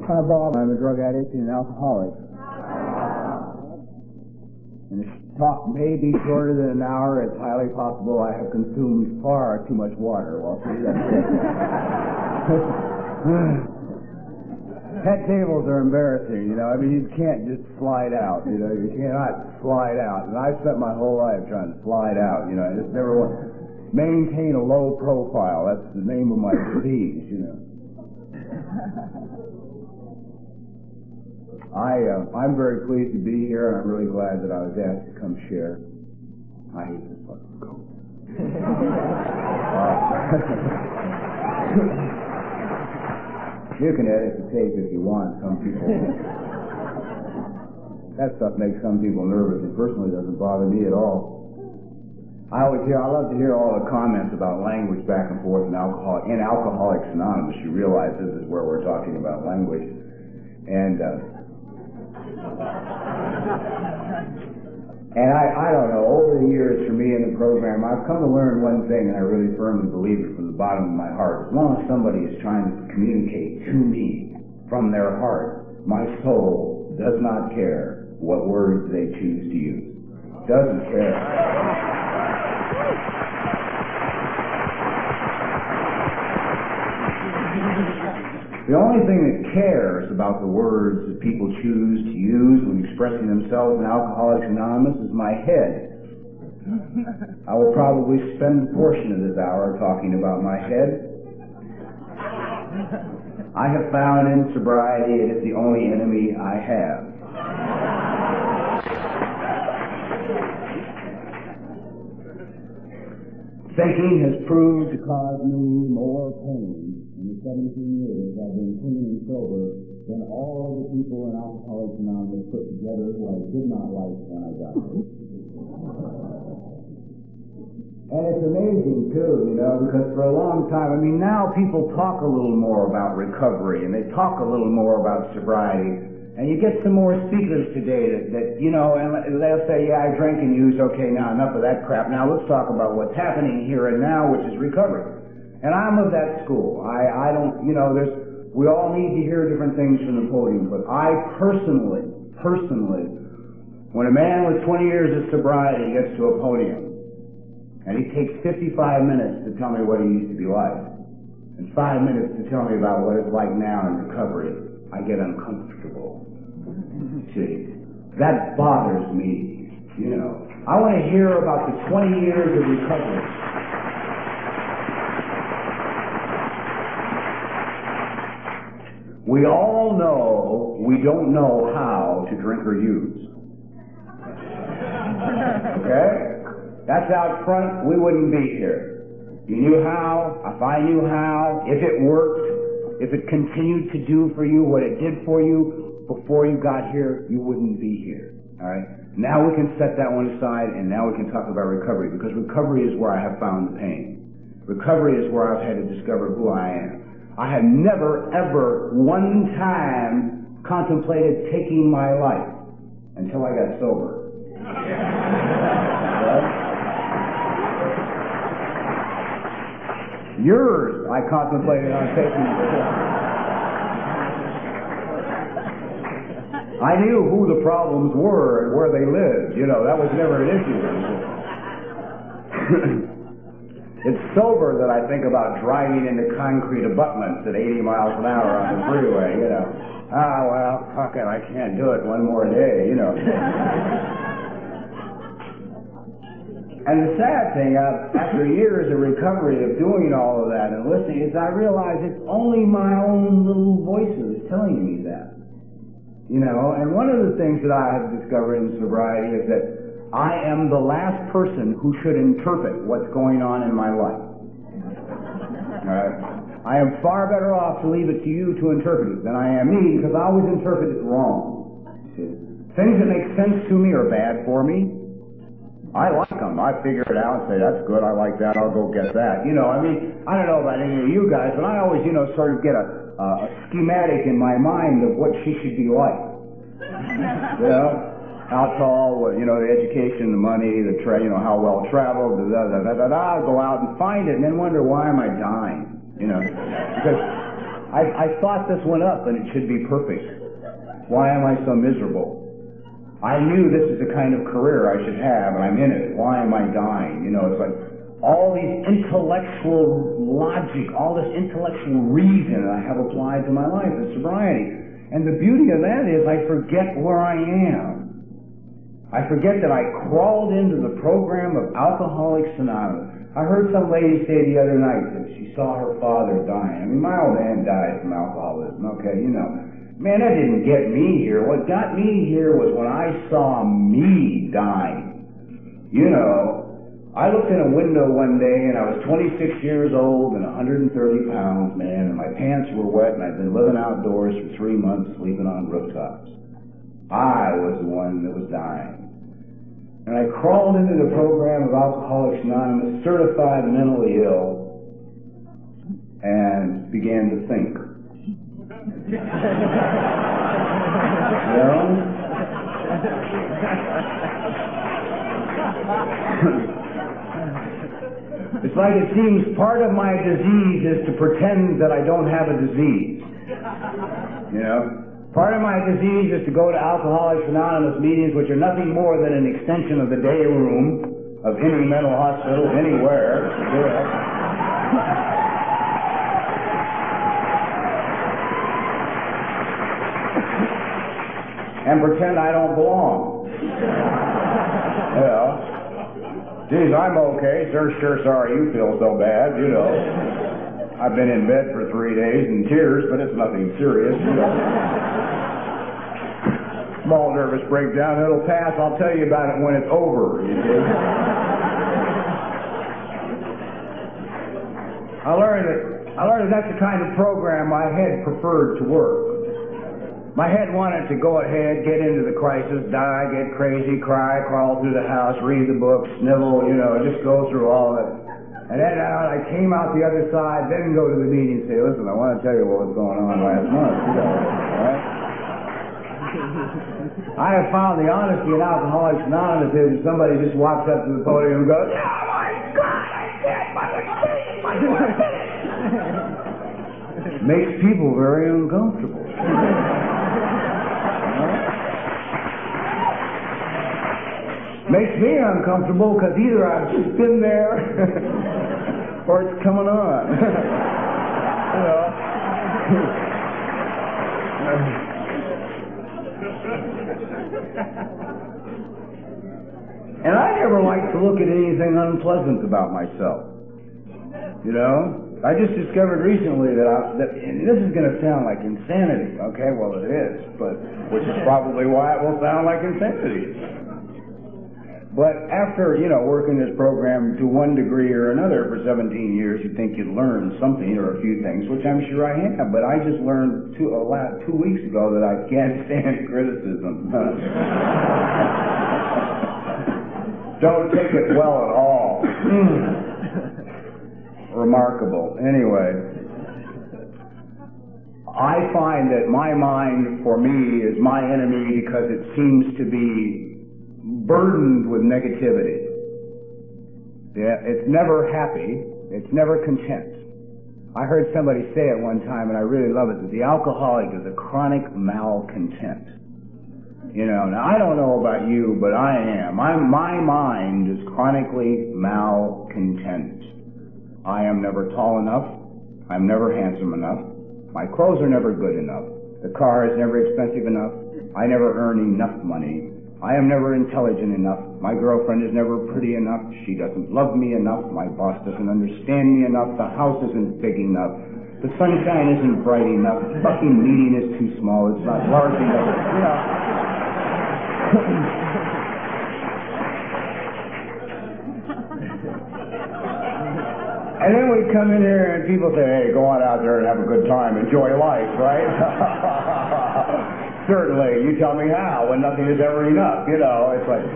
Hi, Bob. I'm a drug addict and an alcoholic. And this talk may be shorter than an hour. It's highly possible I have consumed far too much water. See, that's Head tables are embarrassing, you know. I mean, you can't just slide out, you know. You cannot slide out. And I spent my whole life trying to slide out, you know. I just never want to maintain a low profile. That's the name of my disease, you know. I, uh, I'm very pleased to be here, and I'm really glad that I was asked to come share. I hate this fucking cold. you can edit the tape if you want. Some people. that stuff makes some people nervous. It personally doesn't bother me at all. I always hear, I love to hear all the comments about language back and forth in alcohol in Alcoholics Anonymous. You realize this is where we're talking about language, and uh, and I, I don't know. Over the years, for me in the program, I've come to learn one thing, and I really firmly believe it from the bottom of my heart. As long as somebody is trying to communicate to me from their heart, my soul does not care what words they choose to use. Doesn't care. The only thing that cares about the words that people choose to use when expressing themselves in Alcoholics Anonymous is my head. I will probably spend a portion of this hour talking about my head. I have found in sobriety it is the only enemy I have. Thinking has proved to cause me more pain 17 years I've been clean and sober than all of the people in Alcoholics Anonymous put together who I did not like when I got here. And it's amazing too, you know, because for a long time, I mean, now people talk a little more about recovery and they talk a little more about sobriety. And you get some more speakers today that, that you know, and they'll say, yeah, I drank and used, okay, now enough of that crap. Now let's talk about what's happening here and now, which is recovery. And I'm of that school. I, I don't, you know, there's, we all need to hear different things from the podium, but I personally, personally, when a man with 20 years of sobriety gets to a podium, and he takes 55 minutes to tell me what he used to be like, and five minutes to tell me about what it's like now in recovery, I get uncomfortable. Mm-hmm. See, that bothers me, you know. I want to hear about the 20 years of recovery. We all know we don't know how to drink or use. Okay? That's out front, we wouldn't be here. You knew how, if I knew how, if it worked, if it continued to do for you what it did for you before you got here, you wouldn't be here. Alright? Now we can set that one aside and now we can talk about recovery because recovery is where I have found the pain. Recovery is where I've had to discover who I am. I had never, ever, one time contemplated taking my life until I got sober. Yours, I contemplated on taking. I knew who the problems were and where they lived. You know, that was never an issue. it's sober that I think about driving into concrete abutments at 80 miles an hour on the freeway, you know. Ah, well, fuck it, I can't do it one more day, you know. And the sad thing, uh, after years of recovery of doing all of that and listening, is I realize it's only my own little voices telling me that. You know, and one of the things that I have discovered in sobriety is that I am the last person who should interpret what's going on in my life. I am far better off to leave it to you to interpret it than I am me because I always interpret it wrong. Things that make sense to me are bad for me. I like them. I figure it out and say, that's good, I like that, I'll go get that. You know, I mean, I don't know about any of you guys, but I always, you know, sort of get a, a schematic in my mind of what she should be like. you? How tall, you know, the education, the money, the tra- you know, how well traveled, da da da da da da, go out and find it and then wonder why am I dying? You know? Because I, I thought this one up and it should be perfect. Why am I so miserable? I knew this is the kind of career I should have and I'm in it. Why am I dying? You know, it's like all these intellectual logic, all this intellectual reason that I have applied to my life in sobriety. And the beauty of that is I forget where I am. I forget that I crawled into the program of Alcoholics Anonymous. I heard some lady say the other night that she saw her father dying. I mean, my old man died from alcoholism. Okay, you know. Man, that didn't get me here. What got me here was when I saw me dying. You know, I looked in a window one day and I was 26 years old and 130 pounds, man, and my pants were wet and I'd been living outdoors for three months sleeping on rooftops. I was the one that was dying. And I crawled into the program of Alcoholics Anonymous, certified mentally ill, and began to think. it's like it seems part of my disease is to pretend that I don't have a disease. You know? Part of my disease is to go to Alcoholics Anonymous meetings, which are nothing more than an extension of the day room of any mental hospital anywhere. and pretend I don't belong. know. Geez, I'm okay. Sir, sure sorry you feel so bad, you know. I've been in bed for three days in tears, but it's nothing serious, you small nervous breakdown. It'll pass. I'll tell you about it when it's over. I learned that I learned that that's the kind of program my head preferred to work. My head wanted to go ahead, get into the crisis, die, get crazy, cry, crawl through the house, read the book, snivel, you know, just go through all of it. And then uh, I came out the other side, then go to the meeting and say, listen, I want to tell you what was going on last month. You know, right? I have found the honesty in Alcoholics Anonymous is if somebody just walks up to the podium and goes, Oh my God, I can't believe my Makes people very uncomfortable. Makes me uncomfortable because either I've been there or it's coming on. you know. And I never like to look at anything unpleasant about myself. You know, I just discovered recently that I, that, and this is going to sound like insanity. Okay, well it is, but which is probably why it will sound like insanity. But after, you know, working this program to one degree or another for 17 years, you'd think you'd learn something or a few things, which I'm sure I have. But I just learned two, a lot, two weeks ago that I can't stand criticism. Don't take it well at all. Remarkable. Anyway, I find that my mind, for me, is my enemy because it seems to be burdened with negativity. Yeah, it's never happy. It's never content. I heard somebody say it one time, and I really love it, that the alcoholic is a chronic malcontent. You know, now I don't know about you, but I am. I, my mind is chronically malcontent. I am never tall enough. I'm never handsome enough. My clothes are never good enough. The car is never expensive enough. I never earn enough money. I am never intelligent enough. My girlfriend is never pretty enough. She doesn't love me enough. My boss doesn't understand me enough. The house isn't big enough. The sunshine isn't bright enough. Fucking meeting is too small. It's not large enough. You know. And then we come in here and people say, hey, go on out there and have a good time, enjoy life, right? Certainly. You tell me how when nothing is ever enough, you know. It's like,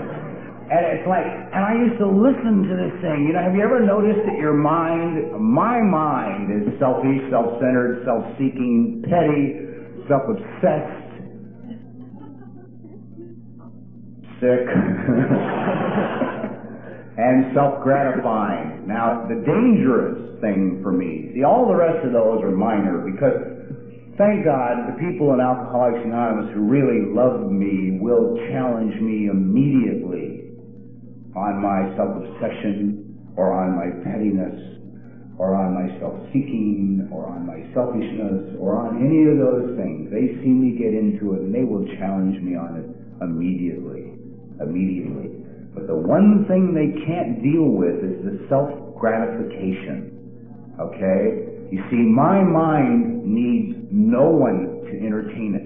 and it's like, and I used to listen to this thing. You know, have you ever noticed that your mind, my mind is selfish, self-centered, self-seeking, petty, self-obsessed, sick, and self-gratifying. Now, the dangerous thing for me, see, all the rest of those are minor because Thank God the people in Alcoholics Anonymous who really love me will challenge me immediately on my self-obsession or on my pettiness or on my self-seeking or on my selfishness or on any of those things. They see me get into it and they will challenge me on it immediately. Immediately. But the one thing they can't deal with is the self-gratification. Okay? You see, my mind needs no one to entertain it.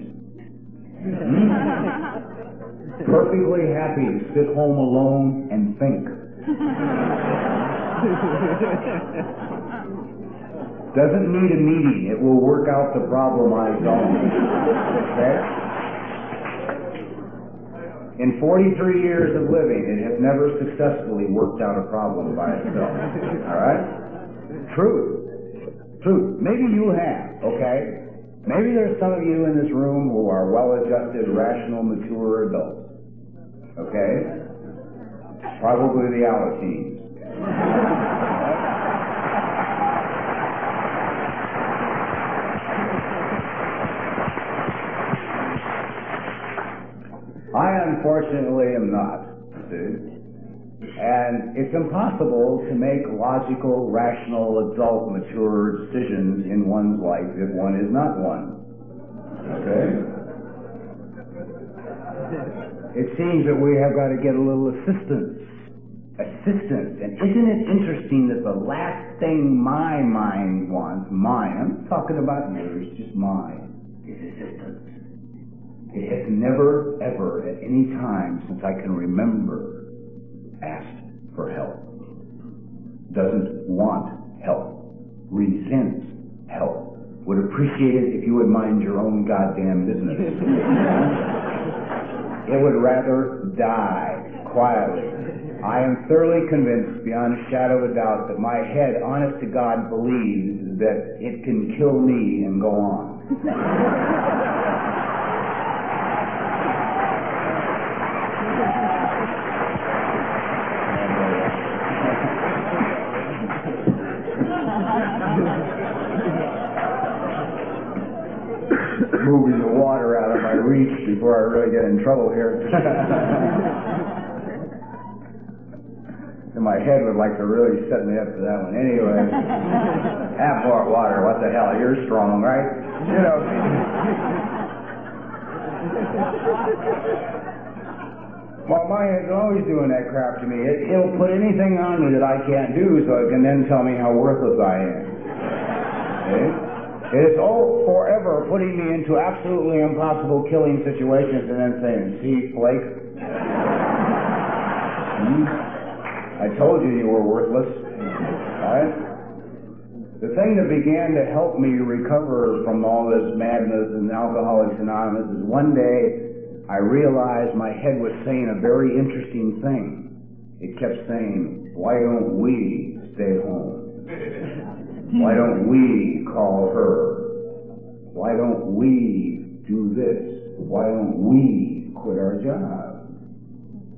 Perfectly happy to sit home alone and think. Doesn't need a meeting. It will work out the problem its own. Okay? In 43 years of living, it has never successfully worked out a problem by itself. All right? True. True. Maybe you have, okay? Maybe there's some of you in this room who are well-adjusted, rational, mature adults. Okay? Probably the Alateens. I unfortunately am not. See? And it's impossible to make logical, rational, adult, mature decisions in one's life if one is not one. Okay? It seems that we have got to get a little assistance. Assistance. And isn't it interesting that the last thing my mind wants, mine, I'm talking about yours, just mine, is assistance. It has never, ever, at any time since I can remember, asked for help. Doesn't want help. Resents help. Would appreciate it if you would mind your own goddamn business. it would rather die quietly. I am thoroughly convinced, beyond a shadow of a doubt, that my head, honest to God, believes that it can kill me and go on. moving the water out of my reach before I really get in trouble here. and my head would like to really set me up for that one. Anyway, have more water. What the hell? You're strong, right? You know. well, my head's always doing that crap to me. It, it'll put anything on me that I can't do so it can then tell me how worthless I am. Okay? It is all forever putting me into absolutely impossible killing situations and then saying, see, Blake, hmm? I told you you were worthless. Right? The thing that began to help me recover from all this madness in Alcoholics Anonymous is one day I realized my head was saying a very interesting thing. It kept saying, why don't we stay home? Why don't we call her? Why don't we do this? Why don't we quit our job?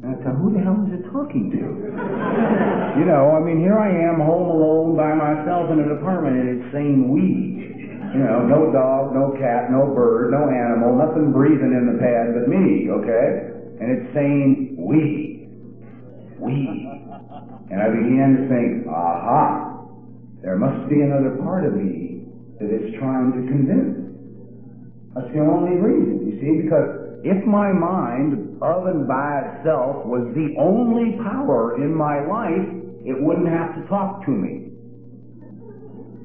And I thought, who the hell is it talking to? you know, I mean, here I am home alone by myself in an apartment and it's saying we. You know, no dog, no cat, no bird, no animal, nothing breathing in the pad but me, okay? And it's saying we. We. And I began to think, aha, there must be another part of me that is trying to convince. That's the only reason, you see, because if my mind, of and by itself, was the only power in my life, it wouldn't have to talk to me.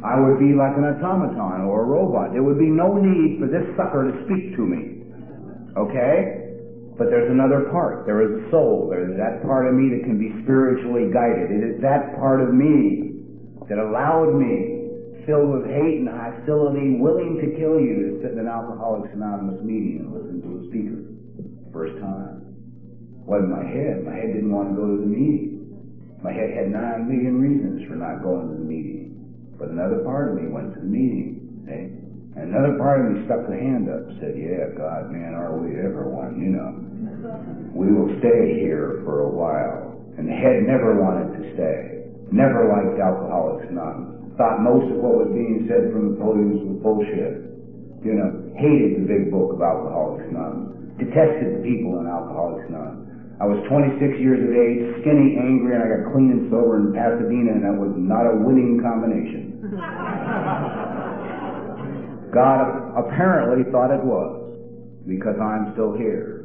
I would be like an automaton or a robot. There would be no need for this sucker to speak to me. Okay? But there's another part. There is a soul. There is that part of me that can be spiritually guided. It is that part of me that allowed me, filled with hate and hostility, willing to kill you, to sit in an Alcoholics Anonymous meeting and listen to a speaker. First time. Wasn't my head. My head didn't want to go to the meeting. My head had nine million reasons for not going to the meeting. But another part of me went to the meeting. And another part of me stuck the hand up and said, Yeah, God, man, are we ever one, you know. We will stay here for a while. And the head never wanted to stay. Never liked Alcoholics Anonymous. Thought most of what was being said from the podiums was bullshit. You know, hated the big book of Alcoholics Anonymous. Detested the people in Alcoholics Anonymous. I was 26 years of age, skinny, angry, and I got clean and sober in Pasadena, and that was not a winning combination. God apparently thought it was, because I'm still here.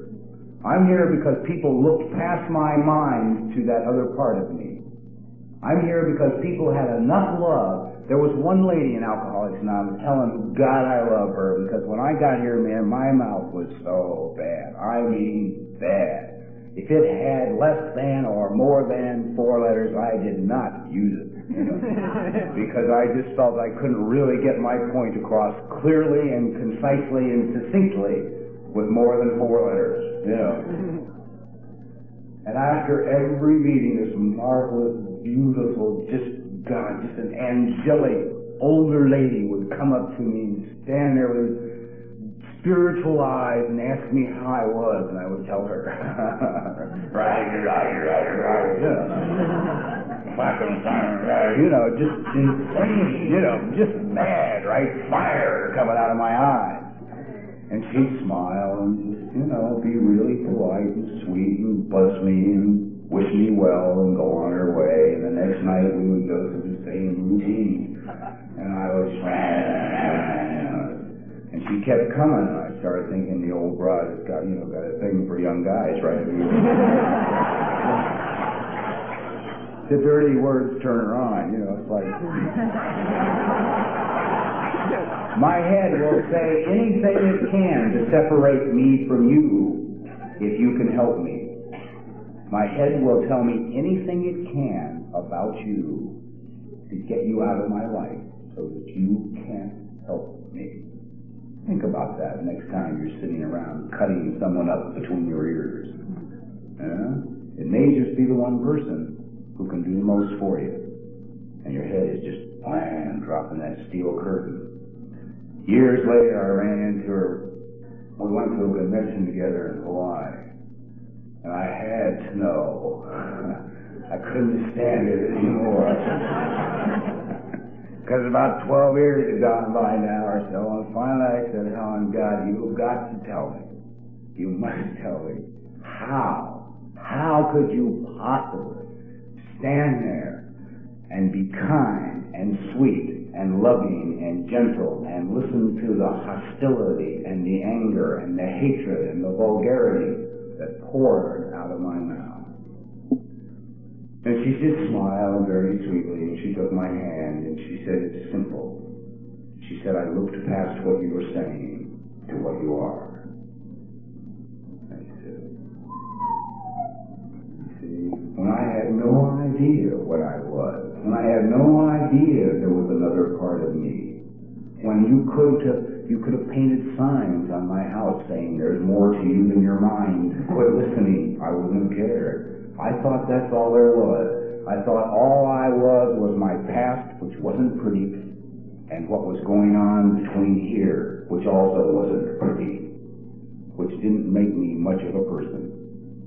I'm here because people looked past my mind to that other part of me. I'm here because people had enough love. There was one lady in Alcoholics Anonymous, telling God, I love her, because when I got here, man, my mouth was so bad. I mean, bad. If it had less than or more than four letters, I did not use it. You know, because I just felt I couldn't really get my point across clearly and concisely and succinctly with more than four letters. You know. And after every meeting, this marvelous, beautiful, just God, just an angelic older lady would come up to me and stand there with spiritual eyes and ask me how I was, and I would tell her, right, right, right, right, you know, you know, just insane, you know, just mad, right, fire coming out of my eyes. And she'd smile and just, you know, be really polite and sweet and bless me and wish me well and go on her way. And the next night we would go through the same routine. And I was, and she kept coming, and I started thinking the old broad has got, you know, got a thing for young guys, right? the dirty words turn her on, you know, it's like. My head will say anything it can to separate me from you if you can help me. My head will tell me anything it can about you to get you out of my life so that you can't help me. Think about that next time you're sitting around cutting someone up between your ears. Yeah? It may just be the one person who can do the most for you. And your head is just blam, dropping that steel curtain. Years later, I ran into her. We went to a convention together in Hawaii. And I had to know. I couldn't stand it anymore. Because about 12 years had gone by now or so, and finally I said, Helen, God, you've got to tell me. You must tell me. How? How could you possibly stand there and be kind and sweet and loving and gentle and listen to the hostility and the anger and the hatred and the vulgarity poured out of my mouth? And she did smile very sweetly, and she took my hand, and she said, It's simple. She said, I looked past what you were saying to what you are. I said, see, when I had no idea what I was, when I had no idea there was another part of me, when you could have you could have painted signs on my house saying there's more to you than your mind. Quit listening. I wouldn't cared. I thought that's all there was. I thought all I was was my past, which wasn't pretty, and what was going on between here, which also wasn't pretty, which didn't make me much of a person.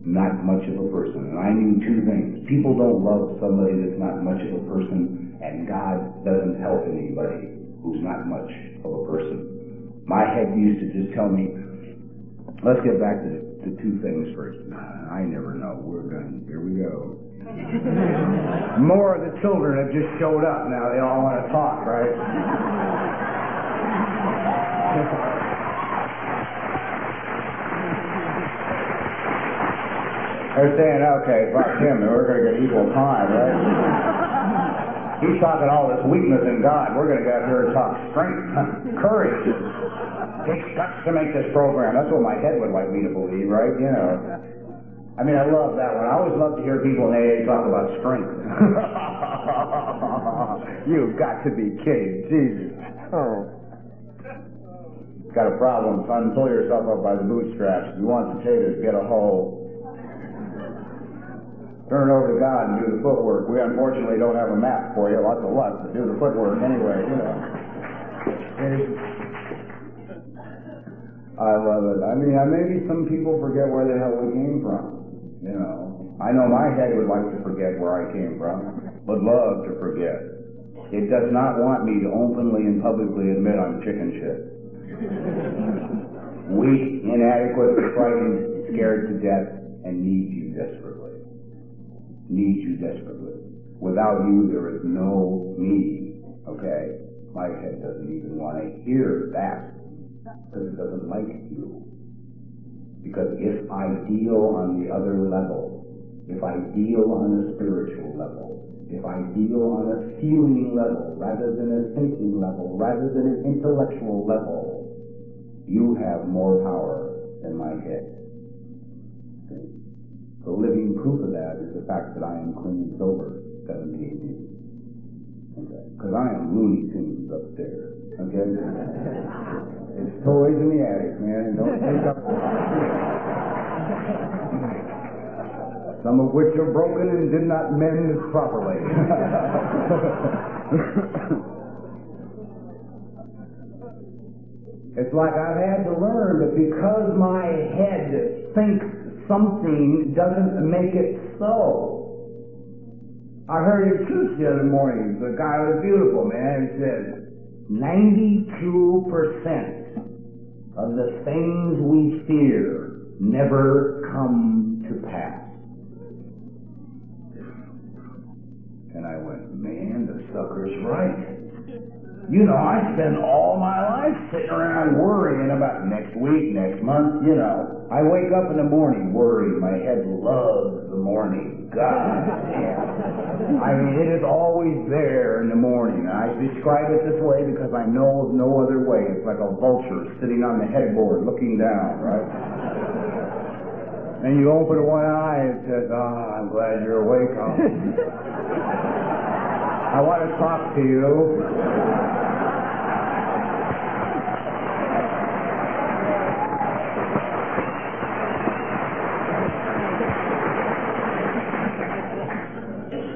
Not much of a person. And I knew two things. People don't love somebody that's not much of a person, and God doesn't help anybody who's not much of a person. My head used to just tell me, let's get back to the two things first. I never know. We're done. Here we go. More of the children have just showed up now. They all want to talk, right? They're saying, okay, fuck him, we're going to get equal time, right? He's talking all this weakness in God. We're going to get here and talk strength, courage. It takes guts to make this program. That's what my head would like me to believe, right? You know. I mean, I love that one. I always love to hear people in AA talk about strength. You've got to be kidding. Jesus. Oh. Got a problem, son. Pull yourself up by the bootstraps. If you want potatoes, get a hoe. Turn it over to God and do the footwork. We unfortunately don't have a map for you. Lots of luck, but do the footwork anyway, you know. I love it. I mean, maybe some people forget where the hell we came from. You know, I know my head would like to forget where I came from, would love to forget. It does not want me to openly and publicly admit I'm chicken shit. Weak, inadequate, frightened, scared to death, and need. Need you desperately. Without you, there is no me. Okay? My head doesn't even want to hear that because it doesn't like you. Because if I deal on the other level, if I deal on a spiritual level, if I deal on a feeling level rather than a thinking level, rather than an intellectual level, you have more power than my head. The living proof of that is the fact that I am clean and sober 78 years. Okay? Uh, because I am Looney Tunes upstairs. Okay? it's toys in the attic, man. Don't think up. some of which are broken and did not mend properly. it's like I've had to learn that because my head thinks something doesn't make it so. I heard him preach the other morning. The guy was a beautiful, man. He said, 92% of the things we fear never come to pass. And I went, man, the sucker's right. You know, I spend all my life sitting around worrying about next week, next month, you know. I wake up in the morning worried. My head loves the morning. God damn. I mean, it is always there in the morning. I describe it this way because I know of no other way. It's like a vulture sitting on the headboard looking down, right? And you open one eye and says, "Ah, oh, I'm glad you're awake. I want to talk to you."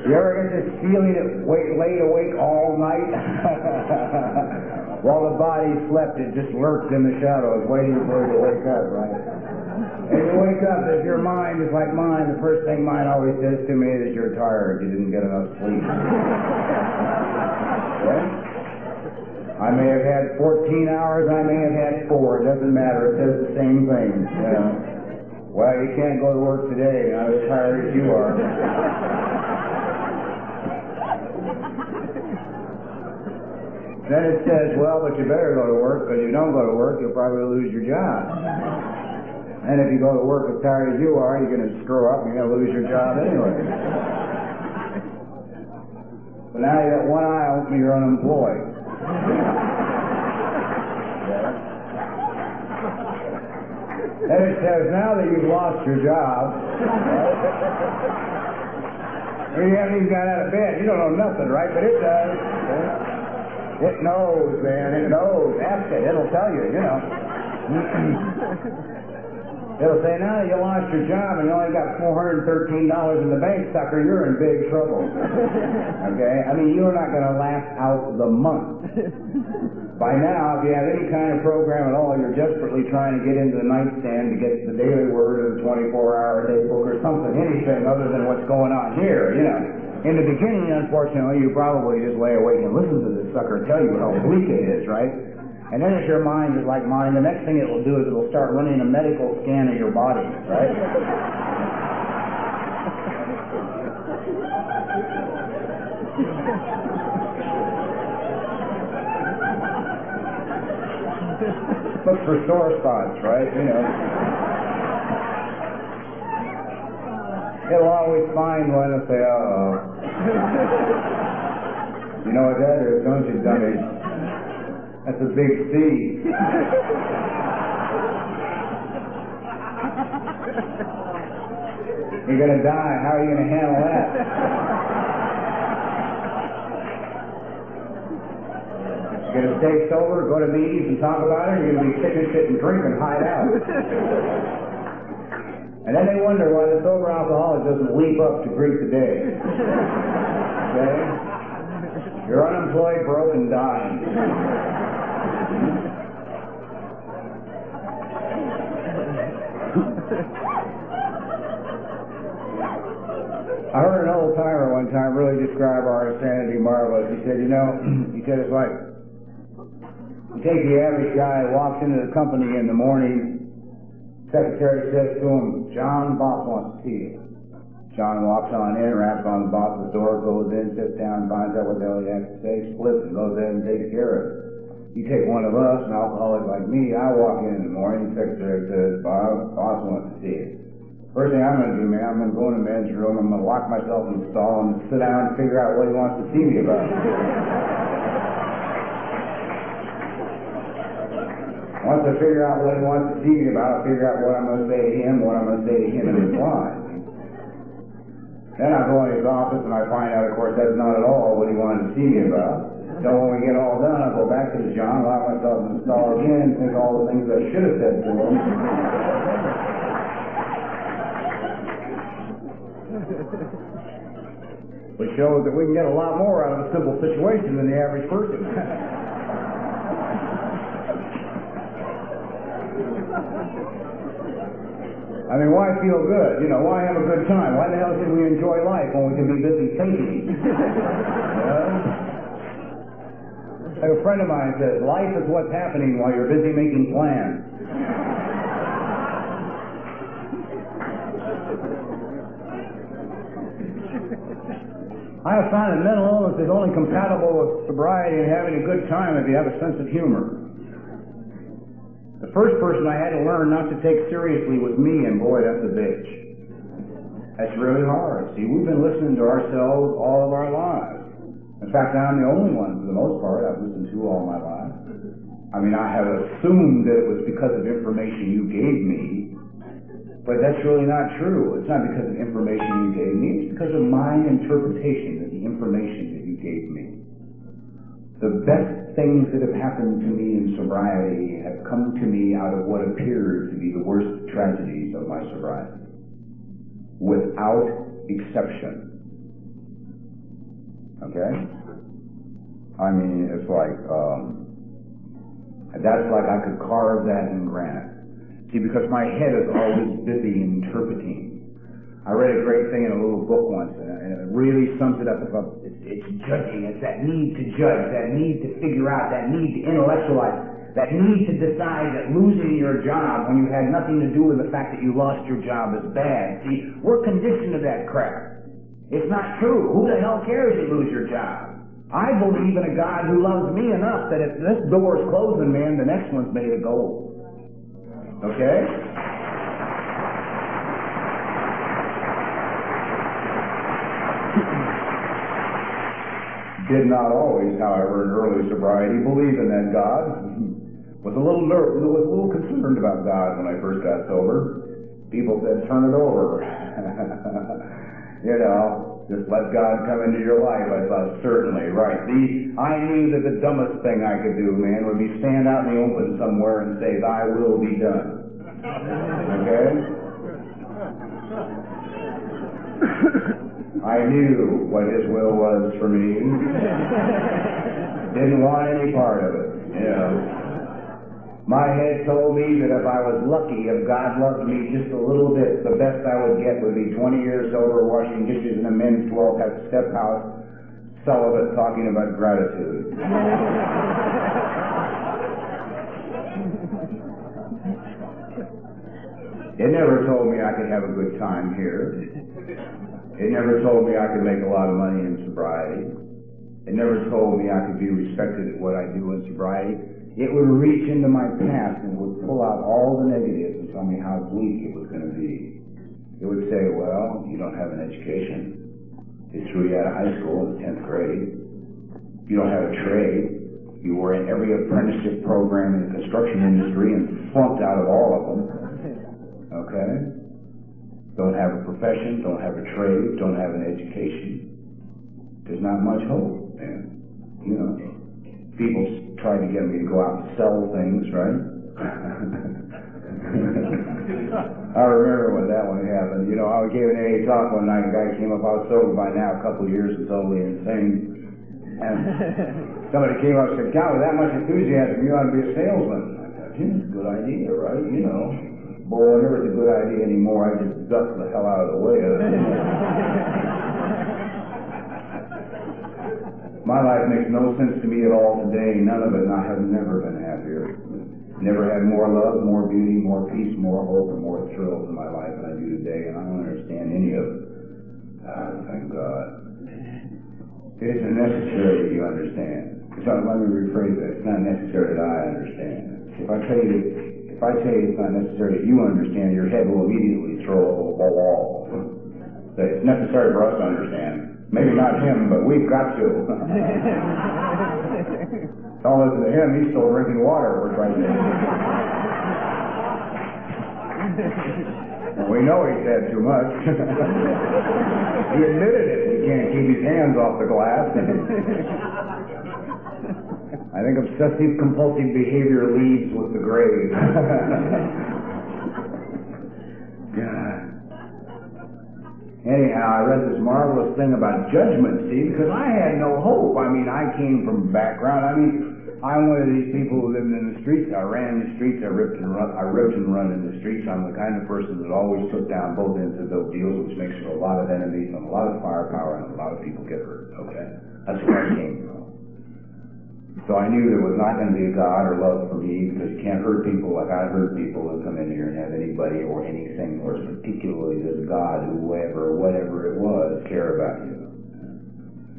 You ever get this feeling that wait, laid awake all night? While the body slept, it just lurked in the shadows, waiting for you to wake up, right? And you wake up, if your mind is like mine, the first thing mine always says to me is, you're tired, you didn't get enough sleep. I may have had 14 hours, I may have had four, it doesn't matter, it says the same thing. You know? Well, you can't go to work today, not as tired as you are. Then it says, well, but you better go to work because if you don't go to work, you'll probably lose your job. And if you go to work as tired as you are, you're going to screw up and you're going to lose your job anyway. But now you got one eye open, you're unemployed. Then it says, now that you've lost your job, you haven't even got out of bed. You don't know nothing, right? But it does. It knows, man. It knows. Ask it. It'll tell you, you know. It'll say, now you lost your job and you only got $413 in the bank, sucker, you're in big trouble. okay? I mean, you're not going to last out the month. By now, if you have any kind of program at all, you're desperately trying to get into the nightstand to get the daily word or the 24-hour day book or something, anything other than what's going on here, you know. In the beginning, unfortunately, you probably just lay awake and listen to this sucker tell you how bleak it is, right? And then if your mind is like mine, the next thing it will do is it will start running a medical scan of your body, right? Look for sore spots, right? You know. It'll always find one and say, oh. you know what that is, don't you, dummy? That's a big C. You're going to die. How are you going to handle that? You're going to stay sober, go to meetings and talk about it, or you're going to be sick and sit and drink and hide out. And then they wonder why the sober alcoholic doesn't leap up to greet the day. Okay? You're unemployed, broke, and dying. I heard an old timer one time really describe our insanity marvelous. He said, you know, he said it's like You take the average guy who walks into the company in the morning, secretary says to him, John, boss wants to see you. John walks on in, raps on the boss's door, goes in, sits down, finds out what the hell he has to say, splits and goes in and takes care of it. You take one of us, an alcoholic like me, I walk in in the morning, secretary says, Bob, boss wants to see you. First thing I'm going to do, man, I'm going to go in the men's room, I'm going to lock myself in the stall and sit down and figure out what he wants to see me about. Once I figure out what he wants to see me about, I'll figure out what I'm going to say to him, what I'm going to say to him in reply. Then I go in his office and I find out, of course, that's not at all what he wanted to see me about. So when we get all done, I go back to the John, lock myself in the stall again, think all the things I should have said to him. Which shows that we can get a lot more out of a simple situation than the average person. I mean, why feel good? You know, why have a good time? Why the hell should we enjoy life when we can be busy thinking? A friend of mine says, life is what's happening while you're busy making plans. I have found that mental illness is only compatible with sobriety and having a good time if you have a sense of humor. The first person I had to learn not to take seriously was me, and boy, that's a bitch. That's really hard. See, we've been listening to ourselves all of our lives. In fact, I'm the only one, for the most part, I've listened to all my life. I mean, I have assumed that it was because of information you gave me, but that's really not true. It's not because of information you gave me, it's because of my interpretation of the information that you gave me. The best things that have happened to me in sobriety have come to me out of what appeared to be the worst tragedies of my sobriety. Without exception. Okay? I mean, it's like, um, that's like I could carve that in granite. See, because my head is always busy interpreting. I read a great thing in a little book once, and it really sums it up. It's judging. It's that need to judge, that need to figure out, that need to intellectualize, that need to decide that losing your job when you had nothing to do with the fact that you lost your job is bad. See, we're conditioned to that crap. It's not true. Who the hell cares if you lose your job? I believe in a God who loves me enough that if this door is closing, man, the next one's made of gold. Okay? Did not always, however, in early sobriety, believe in that God. Was a little ner- was a little concerned about God when I first got sober. People said, "Turn it over." you know, just let God come into your life. I thought, certainly, right. The, I knew that the dumbest thing I could do, man, would be stand out in the open somewhere and say, Thy will be done. Okay? I knew what His will was for me. Didn't want any part of it, you know. My head told me that if I was lucky, if God loved me just a little bit, the best I would get would be 20 years sober, washing dishes in a men's 12 step house, celibate, talking about gratitude. it never told me I could have a good time here. It never told me I could make a lot of money in sobriety. It never told me I could be respected at what I do in sobriety. It would reach into my past and would pull out all the negatives and tell me how bleak it was going to be. It would say, well, you don't have an education. They threw you out of high school in the 10th grade. You don't have a trade. You were in every apprenticeship program in the construction industry and flunked out of all of them. Okay? Don't have a profession, don't have a trade, don't have an education. There's not much hope, man. You know, people tried to get me to go out and sell things, right? I remember when that one happened. You know, I gave an AA talk one night. A guy came up. I was sober by now, a couple of years, and totally insane. And somebody came up and said, "God, with that much enthusiasm, you ought to be a salesman." I thought, "Yeah, a good idea, right? You know." Boy, whenever it's a good idea anymore, I just duck the hell out of the way of it. My life makes no sense to me at all today, none of it, and I have never been happier. Never had more love, more beauty, more peace, more hope, and more thrills in my life than I do today, and I don't understand any of it. Oh, thank God. It isn't necessary that you understand. It's let me rephrase that. It's not necessary that I understand. If I tell you if I tell you it's not necessary that you understand, your head will immediately throw up a wall. It's necessary for us to understand. Maybe not him, but we've got to. Don't listen to him. He's still drinking water, We're trying to. we know he's had too much. he admitted it. He can't keep his hands off the glass. I think obsessive compulsive behavior leads with the grave. God. Anyhow, I read this marvelous thing about judgment, see, because I had no hope. I mean, I came from background. I mean, I'm one of these people who lived in the streets. I ran in the streets. I ripped and run. I ripped and run in the streets. I'm the kind of person that always took down both ends of those deals, which makes for a lot of enemies and a lot of firepower and a lot of people get hurt. Okay, that's where I came from. So I knew there was not going to be a God or love for me because you can't hurt people like I hurt people and come in here and have anybody or anything, or particularly this God, whoever, whatever it was, care about you.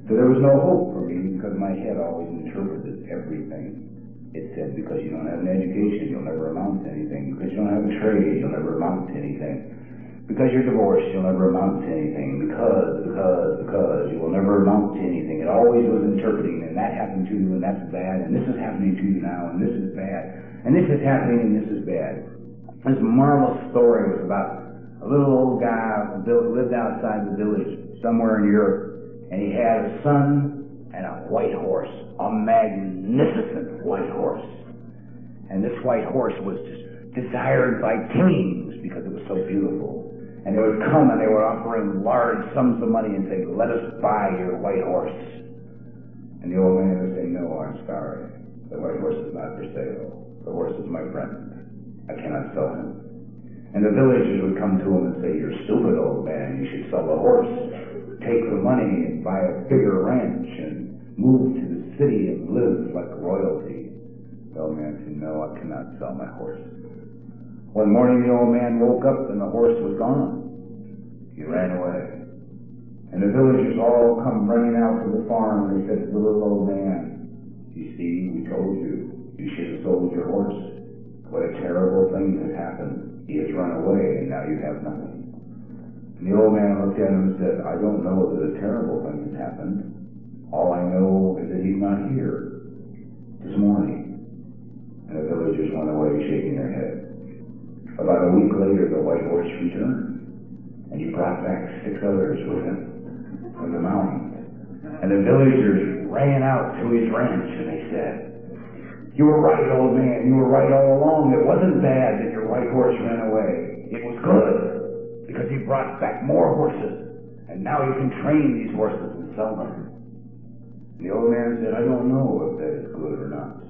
So there was no hope for me because my head always interpreted everything. It said because you don't have an education, you'll never amount to anything. Because you don't have a trade, you'll never amount to anything. Because you're divorced, you'll never amount to anything. Because, because, because, you will never amount to anything. It always was interpreting, and that happened to you, and that's bad, and this is happening to you now, and this is bad, and this is happening, and this is bad. This marvelous story was about a little old guy who lived outside the village somewhere in Europe, and he had a son and a white horse, a magnificent white horse. And this white horse was desired by kings because it was so beautiful. And they would come and they would offer him large sums of money and say, let us buy your white horse. And the old man would say, no, I'm sorry. The white horse is not for sale. The horse is my friend. I cannot sell him. And the villagers would come to him and say, you're stupid, old man. You should sell the horse. Take the money and buy a bigger ranch and move to the city and live like royalty. The old man said, no, I cannot sell my horse. One morning the old man woke up and the horse was gone. He ran away. And the villagers all come running out to the farm and they said to the little old man, You see, we told you, you should have sold your horse. What a terrible thing has happened. He has run away and now you have nothing. And the old man looked at him and said, I don't know that a terrible thing has happened. All I know is that he's not here this morning. And the villagers went away shaking their heads. About a week later, the white horse returned, and he brought back six others with him from the mountains. And the villagers ran out to his ranch, and they said, You were right, old man. You were right all along. It wasn't bad that your white horse ran away. It was good, because he brought back more horses, and now you can train these horses and sell them. And the old man said, I don't know if that is good or not.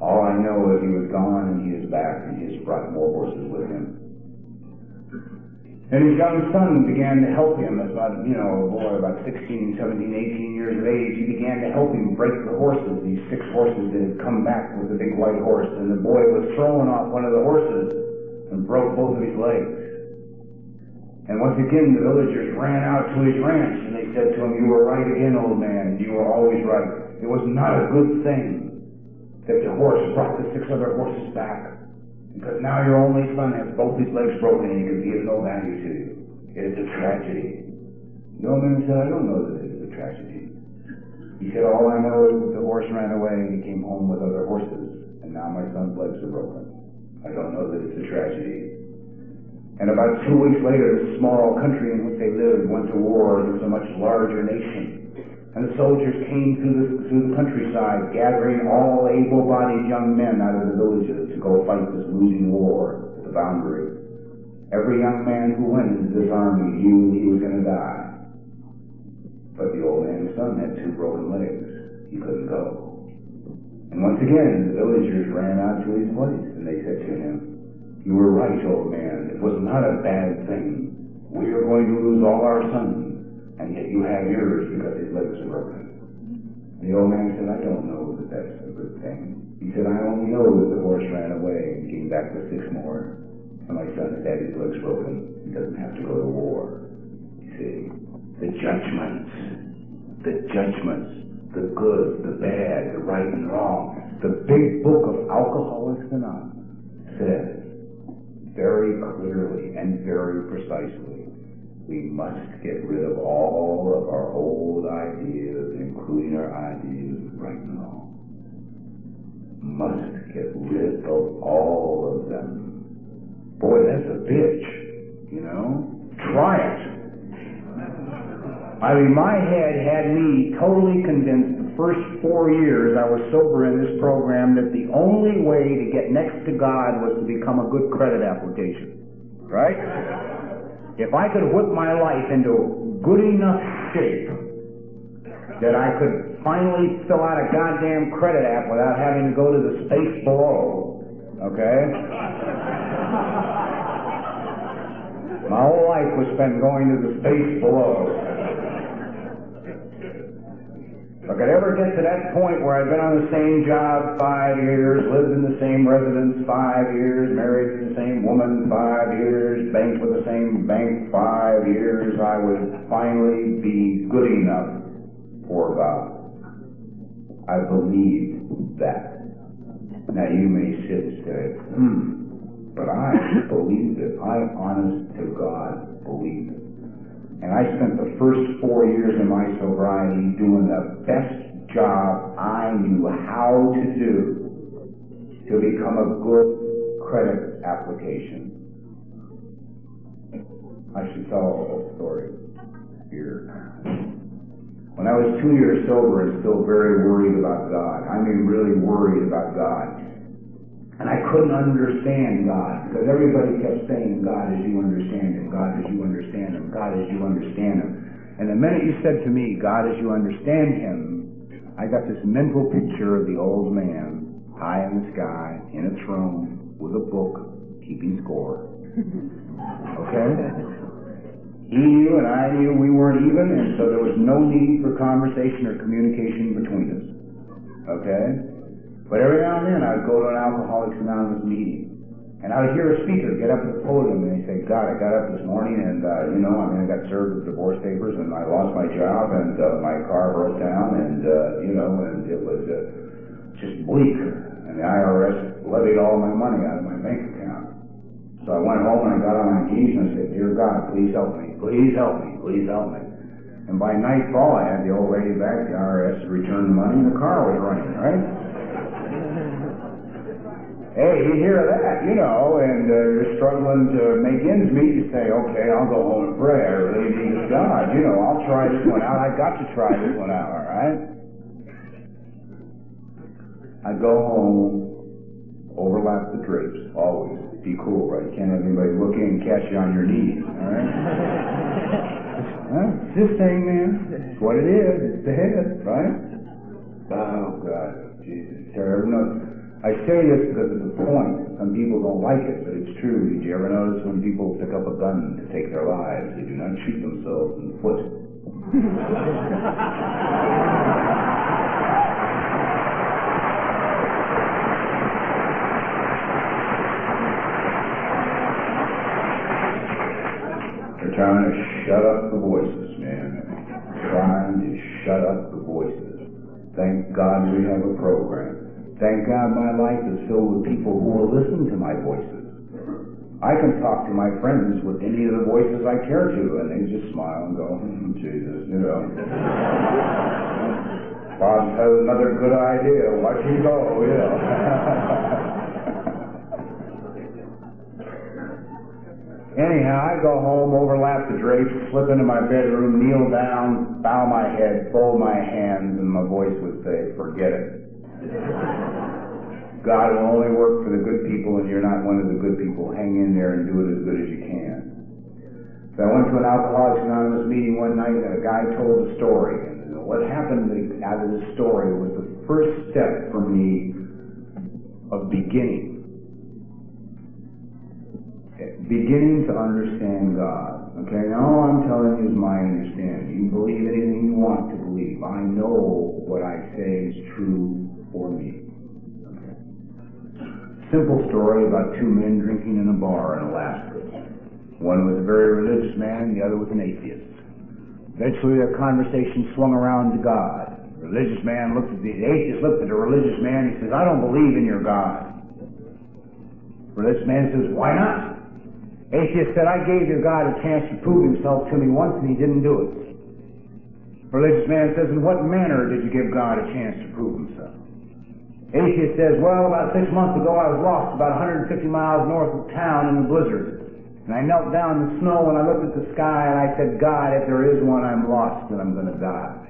All I know is he was gone and he is back and he has brought more horses with him. And his young son began to help him, as about, you know, a boy about 16, 17, 18 years of age. He began to help him break the horses, these six horses that had come back with the big white horse. And the boy was thrown off one of the horses and broke both of his legs. And once again, the villagers ran out to his ranch and they said to him, You were right again, old man. You were always right. It was not a good thing that the horse brought the six other horses back. Because now your only son has both his legs broken and he can be of no value to you. It is a tragedy. Old man said, I don't know that it is a tragedy. He said, all I know is the horse ran away and he came home with other horses, and now my son's legs are broken. I don't know that it's a tragedy. And about two weeks later, the small country in which they lived went to war against a much larger nation. And the soldiers came through the, through the countryside, gathering all able-bodied young men out of the villages to go fight this losing war at the boundary. Every young man who went into this army knew he was going to die. But the old man's son had two broken legs. He couldn't go. And once again, the villagers ran out to his place, and they said to him, You were right, old man. It was not a bad thing. We are going to lose all our sons and yet you have yours because his legs are broken. The old man said, I don't know that that's a good thing. He said, I only know that the horse ran away and came back with six more. And my son's daddy's leg's broken. He doesn't have to go to war. You see, the judgments, the judgments, the good, the bad, the right and wrong. The big book of Alcoholics Anonymous says very clearly and very precisely we must get rid of all of our old ideas, including our ideas right now. Must get rid of all of them. Boy, that's a bitch, you know? Try it. I mean, my head had me totally convinced the first four years I was sober in this program that the only way to get next to God was to become a good credit application. Right? If I could whip my life into good enough shape that I could finally fill out a goddamn credit app without having to go to the space below, okay? my whole life was spent going to the space below. If I could ever get to that point where I'd been on the same job five years, lived in the same residence five years, married to the same woman five years, banked with the same bank five years, I would finally be good enough for God. I believed that. Now you may sit and say, hmm, but I believed it. I, honest to God, believed it. And I spent the first four years of my sobriety doing the best job I knew how to do to become a good credit application. I should tell a whole story here. When I was two years sober and still very worried about God, I mean really worried about God, and I couldn't understand God because everybody kept saying, God as you understand Him, God as you understand Him, God as you understand Him. And the minute you said to me, God as you understand Him, I got this mental picture of the old man high in the sky in a throne with a book keeping score. Okay? He knew and I knew we weren't even, and so there was no need for conversation or communication between us. Okay? But every now and then I would go to an Alcoholics Anonymous meeting, and I would hear a speaker get up at the podium and he'd say, God, I got up this morning and, uh, you know, I mean, I got served with divorce papers and I lost my job and uh, my car broke down and, uh, you know, and it was uh, just bleak. And the IRS levied all my money out of my bank account. So I went home and I got on my knees and I said, Dear God, please help me. Please help me. Please help me. And by nightfall, I had the old lady back, the IRS, returned the money, and the car was running, right? Hey, you hear that, you know, and uh, you're struggling to make ends meet. You say, okay, I'll go home and pray. I really need God. You know, I'll try this one out. I got to try this one out, all right? I go home, overlap the drapes, always. Be cool, right? You can't have anybody look in and catch you on your knees, all right? huh? It's this thing, man. It's what it is. It's the head, right? Oh, God. Jesus. Terrible. I say this because it's a point. Some people don't like it, but it's true. Did you ever notice when people pick up a gun to take their lives, they do not shoot themselves in the foot? They're trying to shut up the voices, man. Trying to shut up the voices. Thank God we have a program. Thank God my life is filled with people who will listen to my voices. I can talk to my friends with any of the voices I care to, and they just smile and go, hmm, Jesus, you know. Bob has another good idea. Watch him go, you know. Anyhow, I go home, overlap the drapes, slip into my bedroom, kneel down, bow my head, fold my hands, and my voice would say, forget it. God will only work for the good people, and you're not one of the good people. Hang in there and do it as good as you can. So I went to an Alcoholics Anonymous meeting one night, and a guy told a story. And what happened out of this story was the first step for me of beginning. Beginning to understand God. Okay, now all I'm telling you is my understanding. You believe anything you want to believe. I know what I say is true me. Simple story about two men drinking in a bar in Alaska. One was a very religious man, and the other was an atheist. Eventually, their conversation swung around to God. The religious man looked at the, the atheist looked at the religious man. And he says, "I don't believe in your God." The religious man says, "Why not?" Atheist said, I gave your God a chance to prove himself to me once and he didn't do it. The Religious man says, in what manner did you give God a chance to prove himself? Atheist says, well, about six months ago I was lost about 150 miles north of town in a blizzard. And I knelt down in the snow and I looked at the sky and I said, God, if there is one, I'm lost and I'm going to die.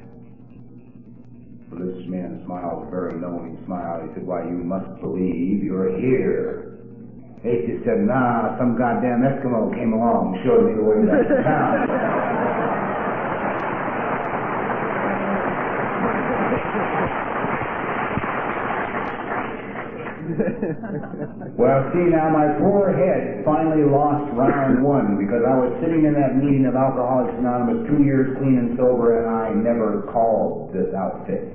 The religious man smiled a very knowing smile. He said, why, you must believe you're here. Atheist said, nah, some goddamn Eskimo came along and showed me the way back to town. well, see now, my poor head finally lost round one because I was sitting in that meeting of Alcoholics Anonymous two years clean and sober, and I never called this outfit.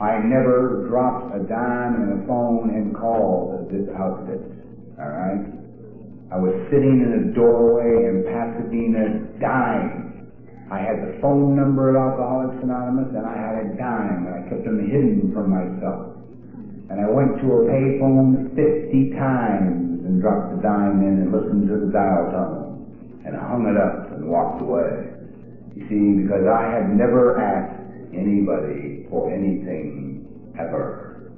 I never dropped a dime in a phone and called this outfit. All right? I was sitting in a doorway in Pasadena dying. I had the phone number of Alcoholics Anonymous and I had a dime and I kept them hidden from myself. And I went to a payphone 50 times and dropped the dime in and listened to the dial tone and hung it up and walked away. You see, because I had never asked anybody for anything ever.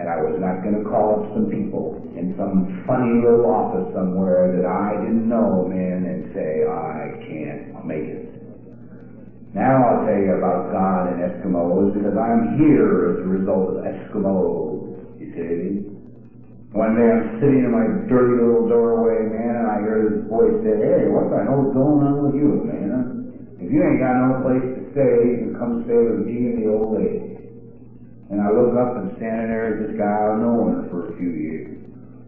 And I was not going to call up some people in some funny little office somewhere that I didn't know, man, and say, I can't make it. Now I'll tell you about God and Eskimos because I'm here as a result of Eskimos. You? One day I'm sitting in my dirty little doorway, man, and I hear this voice say, Hey, what the hell's going on with you, man? If you ain't got no place to stay, you can come stay with me and the old lady. And I look up and standing there is this guy I've known for a few years.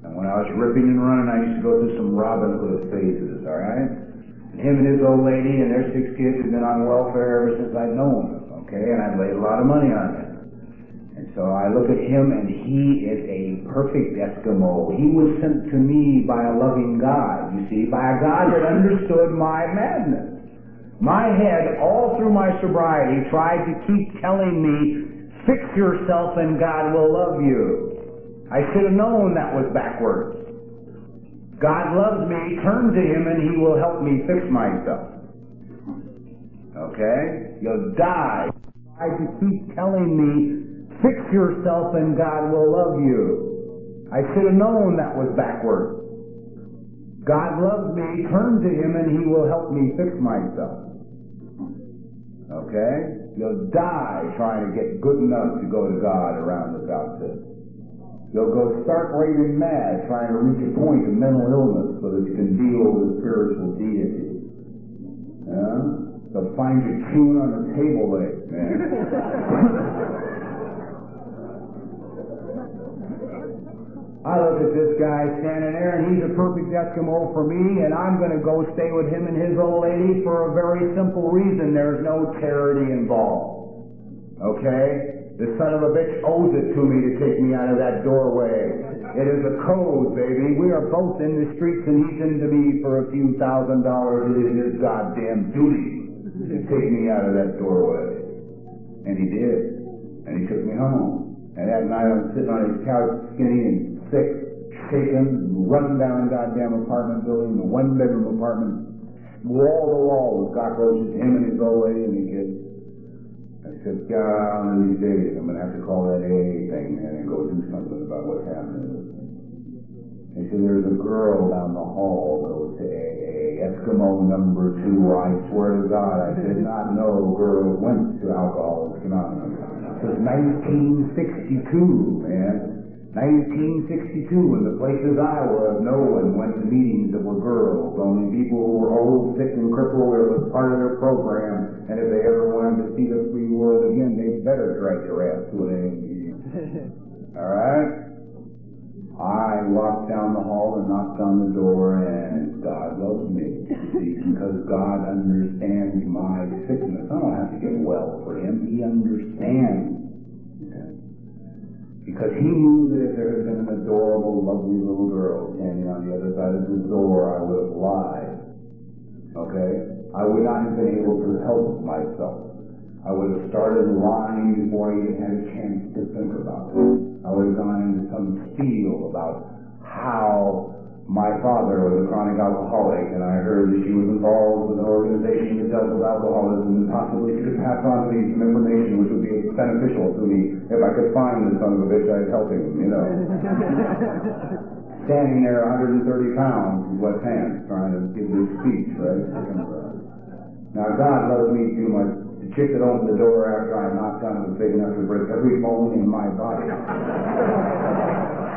And when I was ripping and running, I used to go through some Robin Hood phases, all right? And him and his old lady and their six kids had been on welfare ever since I'd known them, okay? And I'd laid a lot of money on them. So I look at him and he is a perfect Eskimo. He was sent to me by a loving God, you see, by a God that understood my madness. My head, all through my sobriety, tried to keep telling me, fix yourself and God will love you. I should have known that was backwards. God loves me, turn to Him and He will help me fix myself. Okay? You'll die. I to keep telling me, fix yourself and God will love you. I should have known that was backwards. God loves me, turn to Him and He will help me fix myself. Okay? You'll die trying to get good enough to go to God around this outfit. You'll go stark raving mad trying to reach a point of mental illness so that you can deal with spiritual deity. Yeah? They'll find you chewing on the table leg, man. I look at this guy standing there, and he's a perfect Eskimo for me, and I'm going to go stay with him and his old lady for a very simple reason. There's no charity involved. Okay? The son of a bitch owes it to me to take me out of that doorway. It is a code, baby. We are both in the streets and he's into me for a few thousand dollars. It is his goddamn duty to take me out of that doorway. And he did. And he took me home. And that night I'm sitting on his couch, skinny and sick, shaken, run down goddamn apartment building, a one bedroom apartment, wall to wall with cockroaches, him and his old lady and the kids. I said, God, one of these days I'm going to have to call that AA thing, man, and go do something about what's happening. He said, there's a girl down the hall goes to AA, Eskimo number two. I swear to God, I did not know girls went to Alcoholics Anonymous. This is 1962, man. 1962, in the places I was, no one went to meetings that were girls. Only people who were old, sick, and crippled, it was part of their program. And if they ever wanted to see the free world again, they better drag their ass to an AA. All right? I walked down the hall and knocked on the door, and God loves me. See, because God understands my sickness. I don't have to get well for him. He understands. Because he knew that if there had been an adorable, lovely little girl standing on the other side of the door, I would have lied. Okay? I would not have been able to help myself. I would have started lying before I even had a chance to think about it. I would have gone into some spiel about how my father was a chronic alcoholic, and I heard that she was involved with an organization that dealt with alcoholism, and possibly she could pass on to me some information which would be beneficial to me if I could find the son of a bitch I'd help him, you know. Standing there 130 pounds with wet pants trying to give this speech, right? Now God loves me too much. The chick that opened the door after I knocked on it was big enough to break every bone in my body.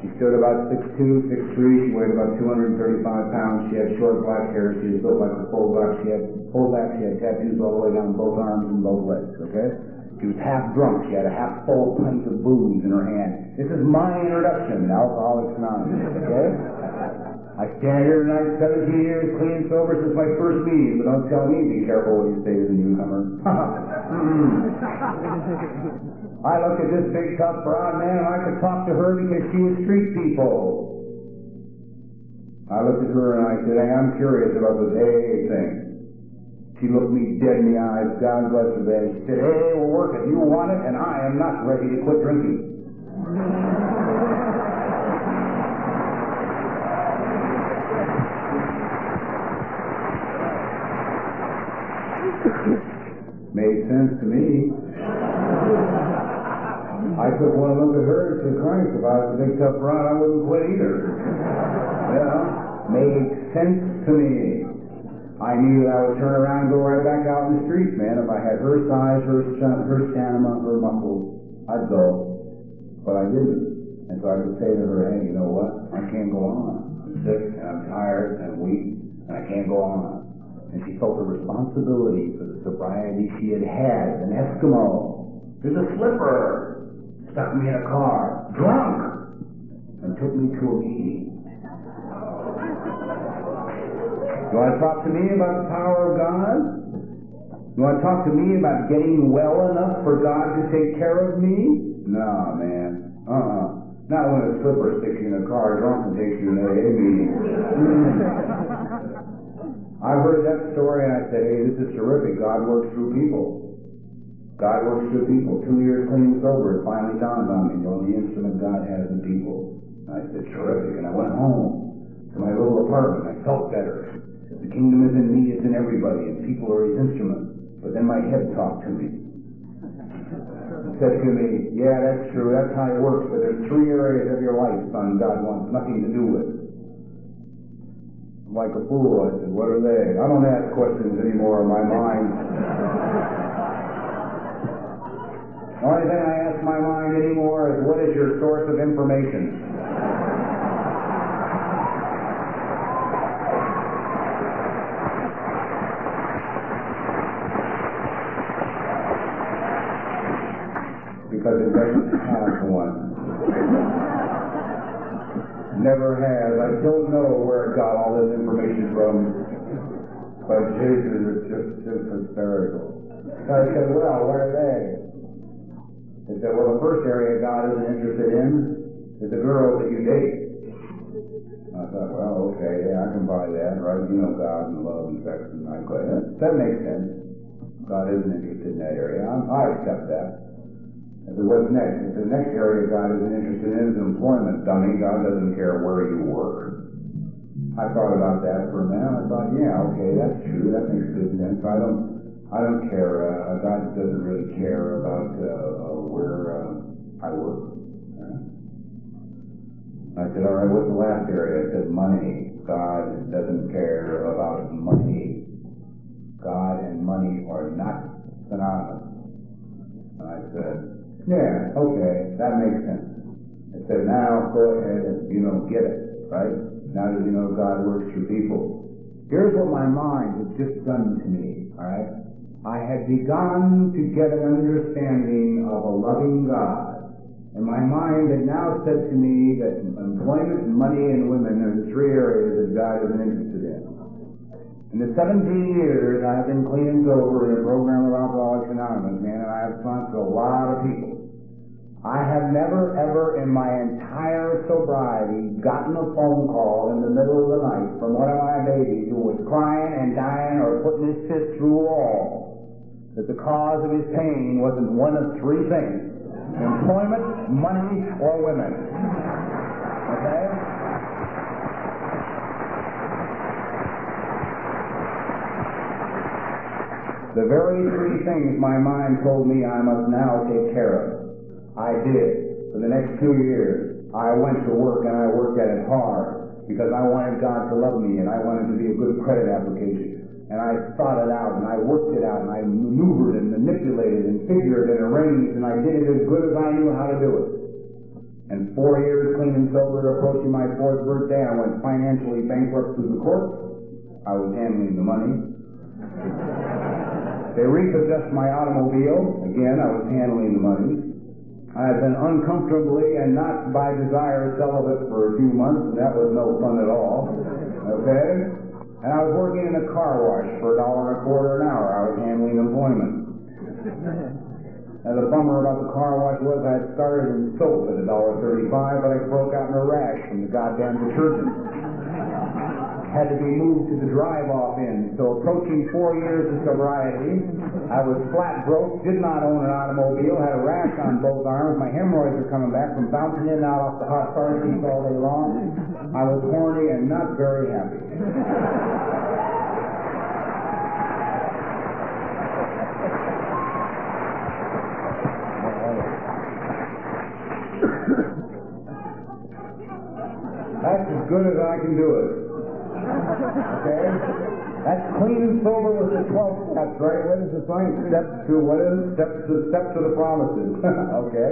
She stood about 6'2", 6'3", she weighed about 235 pounds, she had short black hair, she was built like a back, she had full back, she had tattoos all the way down both arms and both legs, okay? She was half drunk, she had a half full pint of booze in her hand. This is my introduction to Alcoholics Anonymous, okay? I stand here tonight 17 years clean and sober since my first meeting, but don't tell me be careful what you say to the newcomer. Mm-hmm. I looked at this big tough broad man and I could talk to her because she was street people. I looked at her and I said, hey, I'm curious about this AA thing. She looked me dead in the eyes, God bless her there. She said, AA will work if you want it and I am not ready to quit drinking. Made sense to me. I took one look at her and said, Christ, if I was a big tough broad, I wouldn't quit either. Well, made sense to me. I knew I would turn around and go right back out in the streets, man. If I had her size, her, her stamina, her muscles, I'd go. But I didn't. And so I could say to her, hey, you know what? I can't go on. I'm sick and I'm tired and I'm weak and I can't go on. And she felt the responsibility for the sobriety she had had as an Eskimo. There's a slipper stuck me in a car, drunk, and took me to a meeting. You want to talk to me about the power of God? You want to talk to me about getting well enough for God to take care of me? Nah, man. Uh-uh. Not when a slipper sticks you in a car drunk and takes you to AA meeting. I heard that story and I said, hey, this is terrific. God works through people. God works through people. Two years clean sober, it finally dawned on me, the instrument God has in people. And I said, terrific. And I went home to my little apartment. I felt better. The kingdom is in me, it's in everybody, and people are his instrument. But then my head talked to me. It said to me, yeah, that's true, that's how it works, but there's three areas of your life, son, God wants nothing to do with. Like a fool, I said, what are they? I don't ask questions anymore in my mind. The only thing I ask my mind anymore is what is your source of information? Because it doesn't have one. Never has. I don't know where it got all this information from. But Jesus, it's just, just hysterical. I said, well, what are they? He said, well, the first area God isn't interested in is the girls that you date. I thought, well, okay, yeah, I can buy that, right? You know God and love and sex and go, yeah, that makes sense. God isn't interested in that area. I, I accept that. I said, what's next? He the next area God isn't interested in is employment, dummy. God doesn't care where you work. I thought about that for a minute. I thought, yeah, okay, that's true. That makes good sense. I don't, I don't care. Uh, God doesn't really care about uh, where uh, I work. I said, all right, what's the last area? I said, money. God doesn't care about money. God and money are not synonymous. And I said, yeah, okay, that makes sense. I said, now go ahead and, you know, get it, right? Now that you know God works through people. Here's what my mind had just done to me, all right? I had begun to get an understanding of a loving God And my mind had now said to me that employment, money, and women are the three areas that God isn't interested in. In the 17 years I have been clean and sober in a program of Alcoholics Anonymous, man, and I have sponsored a lot of people. I have never, ever in my entire sobriety gotten a phone call in the middle of the night from one of my babies who was crying and dying or putting his fist through a wall that the cause of his pain wasn't one of three things employment, money, or women. Okay? The very three things my mind told me I must now take care of. I did. For the next two years, I went to work and I worked at it hard because I wanted God to love me and I wanted to be a good credit application. And I thought it out and I worked it out and I maneuvered and manipulated and figured and arranged and I did it as good as I knew how to do it. And four years clean and sober, approaching my fourth birthday, I went financially bankrupt through the court. I was handling the money. They repossessed my automobile. Again, I was handling the money. I had been uncomfortably and not by desire celibate for a few months, and that was no fun at all. Okay? And I was working in a car wash for a dollar and a quarter an hour. I was handling employment. And the bummer about the car wash was I had started in soap at a dollar thirty-five, but I broke out in a rash from the goddamn detergent. Had to be moved to the drive-off end. So approaching four years of sobriety, I was flat broke, did not own an automobile, had a rash on both arms. My hemorrhoids were coming back from bouncing in and out off the hot car seats all day long. I was horny and not very happy. That's as good as I can do it. Okay? That's clean sober with the 12 steps, right? What is the sign? Step to, what is it? Step to, step to the promises. okay?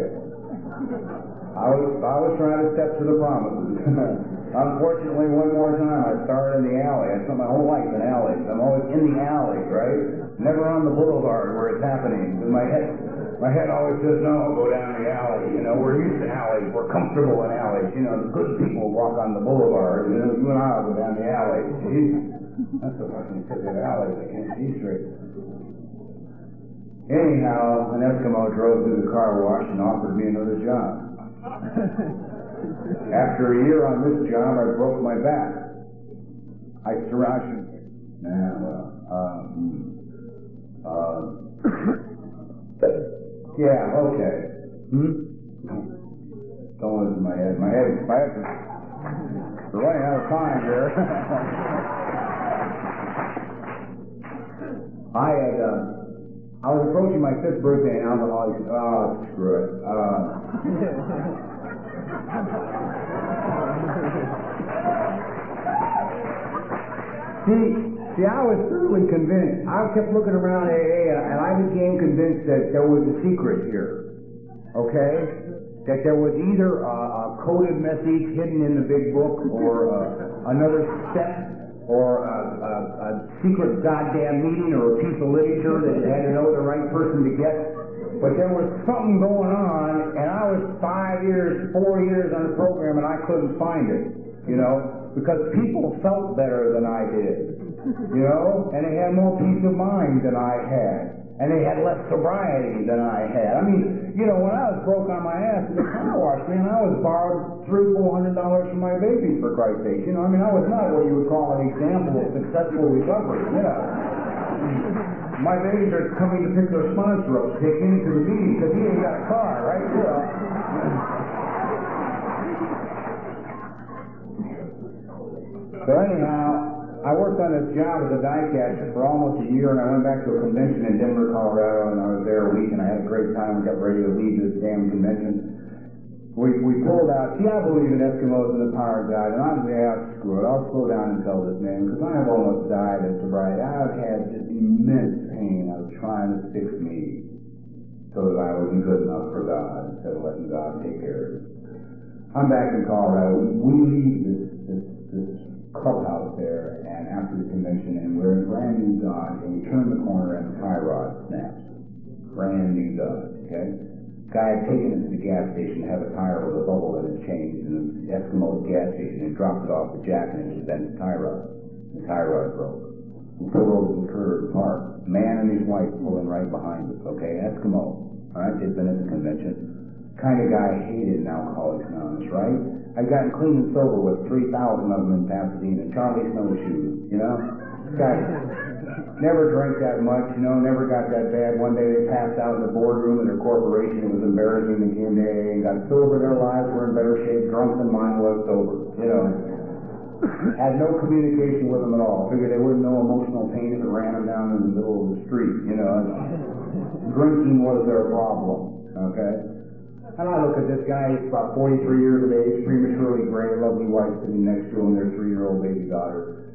I was, I was trying to step to the promises. Unfortunately, one more time, I started in the alley. I spent my whole life in alleys. I'm always in the alley, right? Never on the boulevard where it's happening. My head, my head always says, no, go down the alley. You know, we're used to alleys. We're comfortable in alleys. You know, the good people walk on the boulevard. You know, you and I will go down the alley. See? That's the fucking crooked alley. I can't see straight. Anyhow, an Eskimo drove through the car wash and offered me another job. After a year on this job, I broke my back. I surrounded. Nah, well, um, uh, yeah, okay. Hmm? Don't listen my head. My head, my head. We're running out of time here. I had, uh, I was approaching my fifth birthday in alcoholics. Oh, screw it. Uh, see, see, I was thoroughly convinced. I kept looking around AA, and I became convinced that there was a secret here. Okay? That there was either a, a coded message hidden in the big book, or uh, another step or a, a, a, secret goddamn meeting or a piece of literature that had to know the right person to get. But there was something going on, and I was five years, four years on the program, and I couldn't find it. You know, because people felt better than I did. You know, and they had more peace of mind than I had. And they had less sobriety than I had. I mean, you know, when I was broke on my ass in the car wash, man, I was borrowed three, four hundred dollars from my baby for Christ's sake. You know, I mean, I was not what you would call an example of successful recovery. You know. My babies are coming to pick their sponsor up take to the meeting because he ain't got a car, right? You know. So anyhow, I worked on this job as a die for almost a year, and I went back to a convention in Denver, Colorado, and I was there a week, and I had a great time. We got ready to leave this damn convention. We, we pulled out. See, I believe in Eskimos and the power of God, and I'm yeah, screw it. I'll slow down and tell this man because I have almost died of sobriety. I've had just immense pain of trying to fix me so that I would be good enough for God instead of letting God take care of it. I'm back in Colorado. We leave this this, this clubhouse there after the convention and we're in brand new Dodge and we turn the corner and the tie rod snaps. Brand new Dodge, okay? Guy had taken it to the gas station to have a tire with a bubble in it changed, and the Eskimo gas station and dropped it off the jack and it bent the tire rod. The tire rod broke. We pulled over the curb parked. Man and his wife pulling right behind us, okay? Eskimo. All right, they've been at the convention. Kind of guy I hated in Alcoholics Anonymous, right? I'd gotten clean and sober with 3,000 of them in Pasadena. Charlie Snowshoes, you know? Guy never drank that much, you know, never got that bad. One day they passed out in the boardroom in their corporation. It was embarrassing. They came to AA and got sober. Their lives were in better shape, drunk than mine was sober, you know. Had no communication with them at all. Figured they wouldn't know emotional pain if it ran them down in the middle of the street, you know. Drinking was their problem, okay? And I look at this guy, he's about 43 years of age, prematurely gray, lovely wife sitting next to him, their three-year-old baby daughter.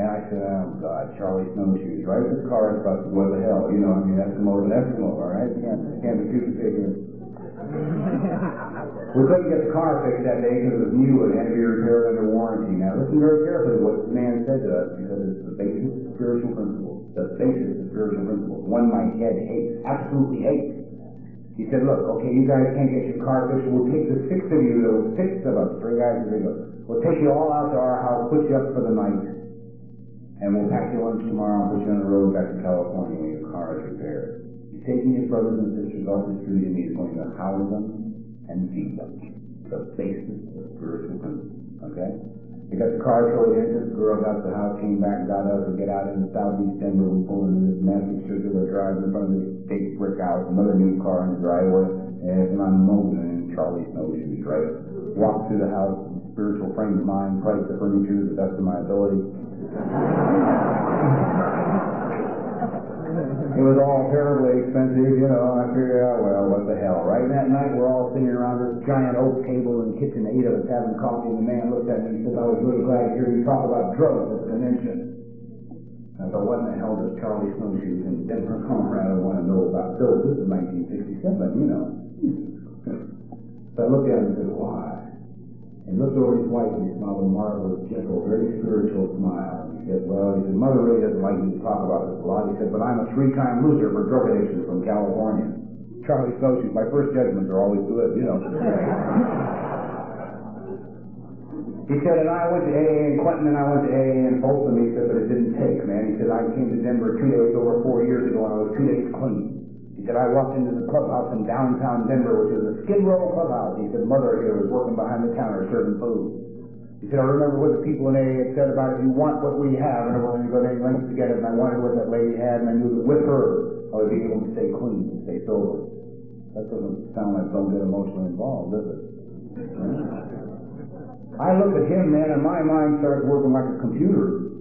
And I said, oh God, Charlie Snowshoes, right? This car is busted, what the hell? You know, I mean, Eskimo's an Eskimo, all right? Can't, can't be too particular. we couldn't get the car fixed that day because it was new and had to be repaired under warranty. Now listen very carefully to what this man said to us because it's the basis of spiritual principles. The basis of spiritual principles. One my head hates, absolutely hates. He said, look, okay, you guys can't get your car fixed. We'll take the six of you, those six of us, three guys and three girls. We'll take you all out to our house, put you up for the night, and we'll pack your lunch tomorrow and put you on the road back to California when your car is repaired. He's taking his brothers and sisters off the street and he's going to house them and feed them. The basis of spiritual principles. Okay? They got the car towed in, the girls out the house, came back, got us, we get out in the southeast Denver, we pull into this massive circular drive in front of this big brick house, another new car in the driveway, and I'm moping in Charlie Snowshoes, right? Walk through the house, spiritual frame of mind, price the furniture to the best of my ability. It was all terribly expensive, you know, I figured out, well, what the hell, right? And that night we're all sitting around this giant oak table in the kitchen, eight of us having coffee, and the man looked at me and said, I was really glad to hear you talk about drugs at the convention. I thought, what in the hell does Charlie Snowshoes in Denver, Colorado want to know about dope? This is 1967, you know. So I looked at him and said, why? And looked over his wife and he smiled a marvelous, gentle, very spiritual smile. And He said, well, he said, Mother really doesn't like me to talk about this a lot. He said, but I'm a three-time loser for drug addiction from California. Charlie Snowshoes, my first judgments are always good, you know. he said, and I went to AA, and Quentin and I went to AA in Folsom. He said, but it didn't take, man. He said, I came to Denver two days over four years ago, and I was two days clean. Said, I walked into the clubhouse in downtown Denver, which is a Skid Row clubhouse. He said, Mother here was working behind the counter serving food. He said, I remember what the people in AA had said about if you want what we have, and we're going to go to any lengths to get it, and I wanted what that lady had, and I knew that with her, I would be able to stay clean and stay sober. That doesn't sound like don't get emotionally involved, does it? I look at him, man, and my mind starts working like a computer.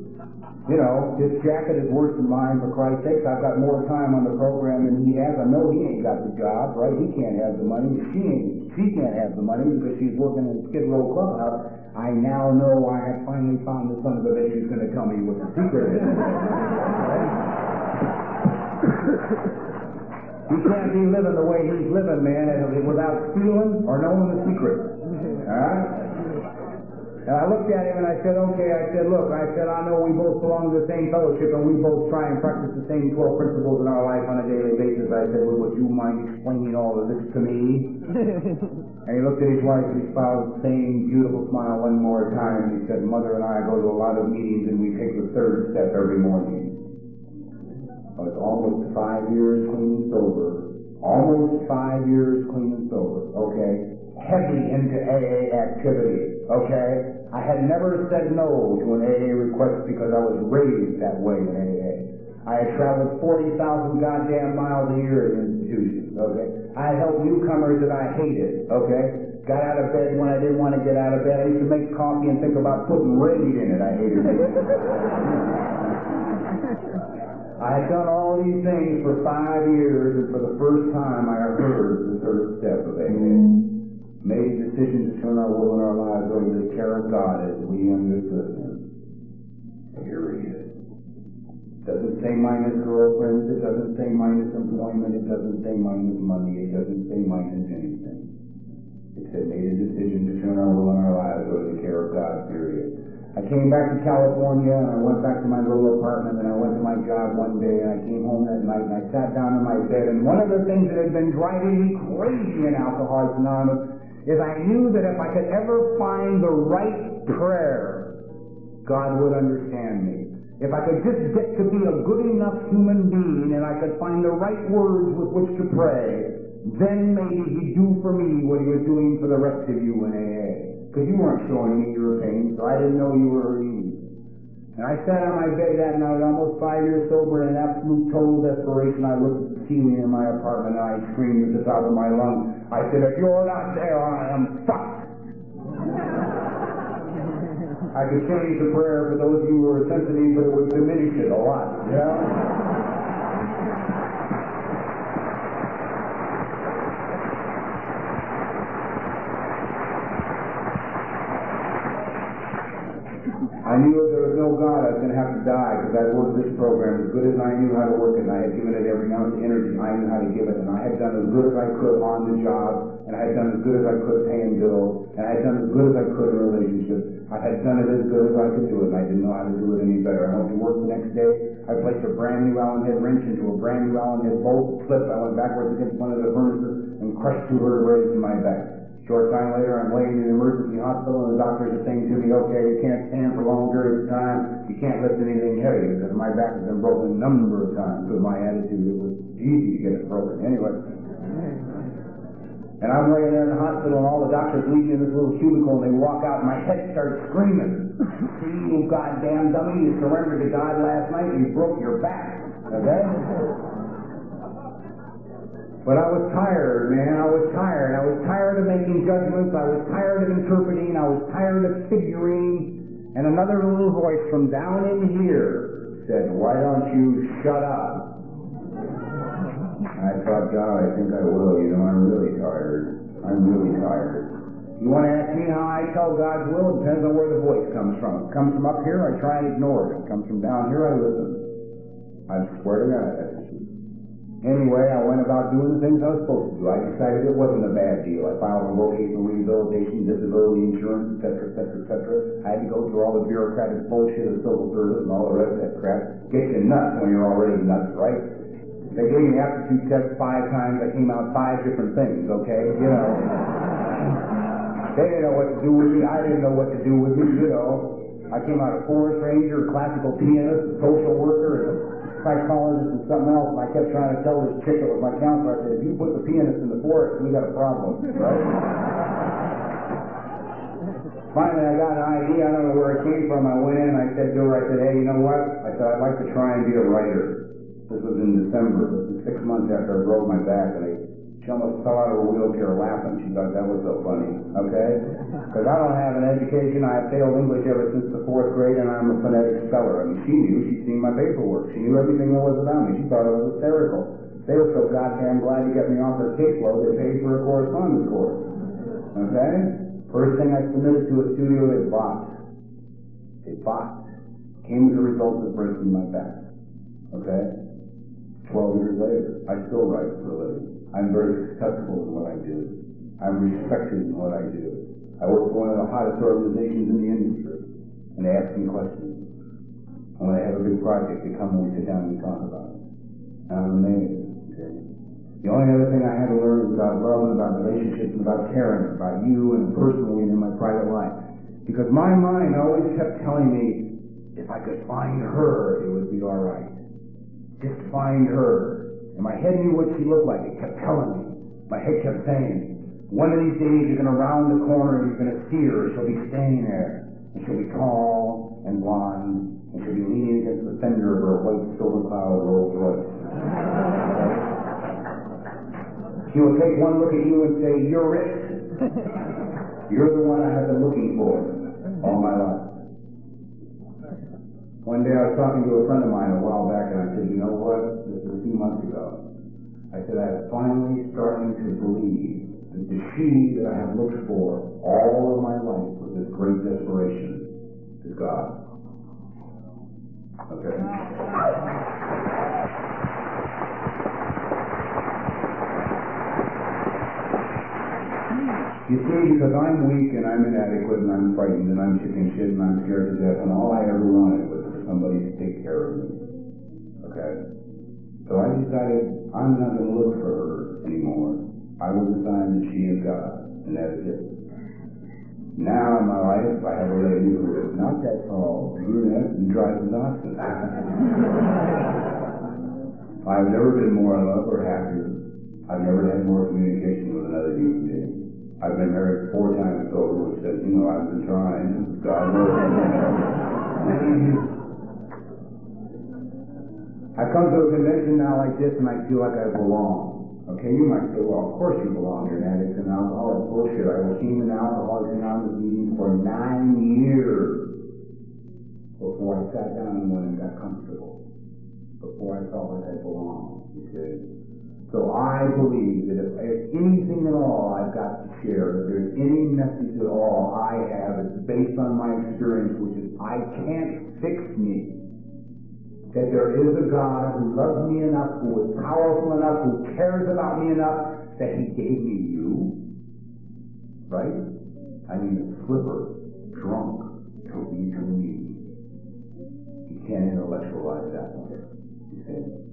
You know, his jacket is worse than mine, for Christ's sakes. I've got more time on the program than he has. I know he ain't got the job, right? He can't have the money. She ain't, she can't have the money because she's working in Skid Row Clubhouse. I now know I finally found the son of a bitch who's going to tell me what the secret is. he can't be living the way he's living, man, without feeling or knowing the secret. All right? And I looked at him and I said, okay, I said, look, I said, I know we both belong to the same fellowship and we both try and practice the same 12 principles in our life on a daily basis. I said, well, would you mind explaining all of this to me? and he looked at his wife and he smiled the same beautiful smile one more time and he said, Mother and I go to a lot of meetings and we take the third step every morning. I was almost five years clean and sober. Almost five years clean and sober. Okay? Heavy into AA activity. Okay? I had never said no to an AA request because I was raised that way in AA. I had traveled 40,000 goddamn miles a year in institutions, okay? I helped newcomers that I hated, okay? Got out of bed when I didn't want to get out of bed. I used to make coffee and think about putting raid in it. I hated it. I had done all these things for five years, and for the first time I heard the third step of AA made a decision to turn our will and our lives over to the care of God as we understood Him. Here He is. Doesn't say minus girlfriends, it doesn't say minus employment, it doesn't say minus money, it doesn't say minus anything. It said made a decision to turn our will and our lives over to the care of God, period. I came back to California and I went back to my little apartment and I went to my job one day and I came home that night and I sat down in my bed and one of the things that had been driving me crazy in Alcoholics Anonymous is I knew that if I could ever find the right prayer, God would understand me. If I could just get to be a good enough human being and I could find the right words with which to pray, then maybe He'd do for me what He was doing for the rest of you in AA. Because you weren't showing me your pain, so I didn't know you were hurting. And I sat on my bed that night, almost five years sober, in absolute total desperation. I looked at the ceiling in my apartment and I screamed at the top of my lungs. I said, if you're not there, I am fucked. I could change the prayer for those of you who are sensitive, but it would diminish it a lot, you know? I knew there was no God, I was going to have to die because I'd worked this program as good as I knew how to work it, and I had given it every ounce of energy I knew how to give it, and I had done as good as I could on the job, and I had done as good as I could paying bills, and I had done as good as I could in relationships. I had done it as good as I could do it, and I didn't know how to do it any better. I went to work the next day. I placed a brand new Allen head wrench into a brand new Allen head bolt, slipped. I went backwards against one of the furnaces and crushed two vertebrae in my back. Short time later, I'm laying in an emergency hospital, and the doctors are saying to me, okay, you can't stand for long periods of time. You can't lift anything heavy because my back has been broken a number of times with my attitude. It was easy to get it broken. Anyway. And I'm laying there in the hospital, and all the doctors leave me in this little cubicle, and they walk out, and my head starts screaming. See, you goddamn dummy, you surrendered to God last night, and you broke your back. Okay? But I was tired, man. I was tired. I was tired of making judgments. I was tired of interpreting. I was tired of figuring. And another little voice from down in here said, Why don't you shut up? I thought, God, I think I will. You know, I'm really tired. I'm really tired. You want to ask me how I tell God's will? It depends on where the voice comes from. It comes from up here, I try and ignore it. It comes from down here, I listen. I swear to God. Anyway, I went about doing the things I was supposed to do. I decided it wasn't a bad deal. I filed a vocational rehabilitation, disability insurance, etc., etc., etc. I had to go through all the bureaucratic bullshit of civil service and all the rest of that crap. Gets you nuts when you're already nuts, right? They gave me aptitude tests five times. I came out five different things, okay? You know. they didn't know what to do with me. I didn't know what to do with me, you know. I came out a forest ranger, a classical pianist, a social worker, psychologist and something else, and I kept trying to tell this chick that was my counselor, I said, if you put the pianist in the forest, we got a problem, right? Finally, I got an idea. I don't know where it came from. I went in and I said to her, I said, hey, you know what? I said, I'd like to try and be a writer. This was in December. This was six months after I broke my back, and I she almost fell out of her wheelchair laughing. She thought that was so funny. Okay? Because I don't have an education. I have failed English ever since the fourth grade, and I'm a phonetic speller. I mean, she knew. She'd seen my paperwork. She knew everything there was about me. She thought it was hysterical. They were so goddamn glad to get me off their caseload, they paid for a correspondence course. Okay? First thing I submitted to a studio, they bought. They bought. Came as a result of breaking my back. Okay? Twelve years later, I still write for a living. I'm very successful in what I do. I'm respected in what I do. I work for one of the hottest organizations in the industry, and they ask me questions. And when they have a big project, they come and we sit down and talk about it. And I'm amazed. Okay? The only other thing I had to learn was about love and about relationships and about caring about you and personally and in my private life. Because my mind always kept telling me, if I could find her, it would be all right. Just find her. And my head knew what she looked like. It kept telling me. My head kept saying, one of these days you're going to round the corner and you're going to see her. She'll be standing there. And she'll be tall and blonde. And she'll be leaning against the fender of her white silver cloud Rolls Royce. She will take one look at you and say, you're it. You're the one I have been looking for all my life. One day I was talking to a friend of mine a while back and I said, you know what? Months ago. I said, I'm finally starting to believe that the she that I have looked for all of my life with this great desperation is God. Okay? You see, because I'm weak and I'm inadequate and I'm frightened and I'm chicken shit and I'm scared to death and all I ever wanted was for somebody to take care of me. Okay? I decided I'm not going to look for her anymore. I will decide that she is God, and that is it. Now in my life, I have a lady who is not that tall, brunette, and drives an oxen. I've never been more in love or happier. I've never had more communication with another human being. I've been married four times over, which says, you know, I've been trying. God knows. I come to a convention now like this and I feel like I belong. Okay, you might say, well, of course you belong. You're an addict and alcoholic. Bullshit. I was seen in Alcoholics Anonymous meetings for nine years before I sat down and went and got comfortable. Before I felt like I belonged. See? So I believe that if there's anything at all I've got to share, if there's any message at all I have, it's based on my experience, which is I can't fix me. That there is a God who loves me enough, who is powerful enough, who cares about me enough, that He gave me you. Right? I mean, a slipper, drunk, to be to me. You can't intellectualize that. You see?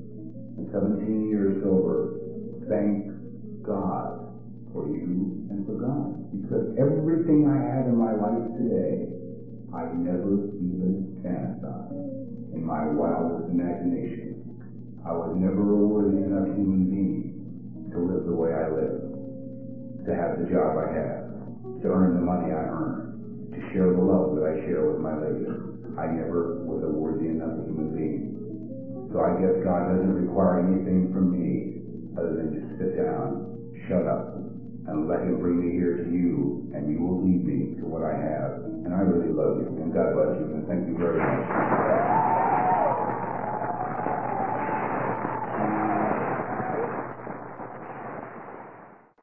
17 years sober, thank God for you and for God. Because everything I have in my life today, I never even fantasized in my wildest imagination. I was never a worthy enough human being to live the way I live, to have the job I have, to earn the money I earn, to share the love that I share with my lady. I never was a worthy enough human being. So I guess God doesn't require anything from me other than just sit down, shut up, and let him bring me here to you, and you will lead me to what I have. And I really love you, and God bless you, and thank you very much.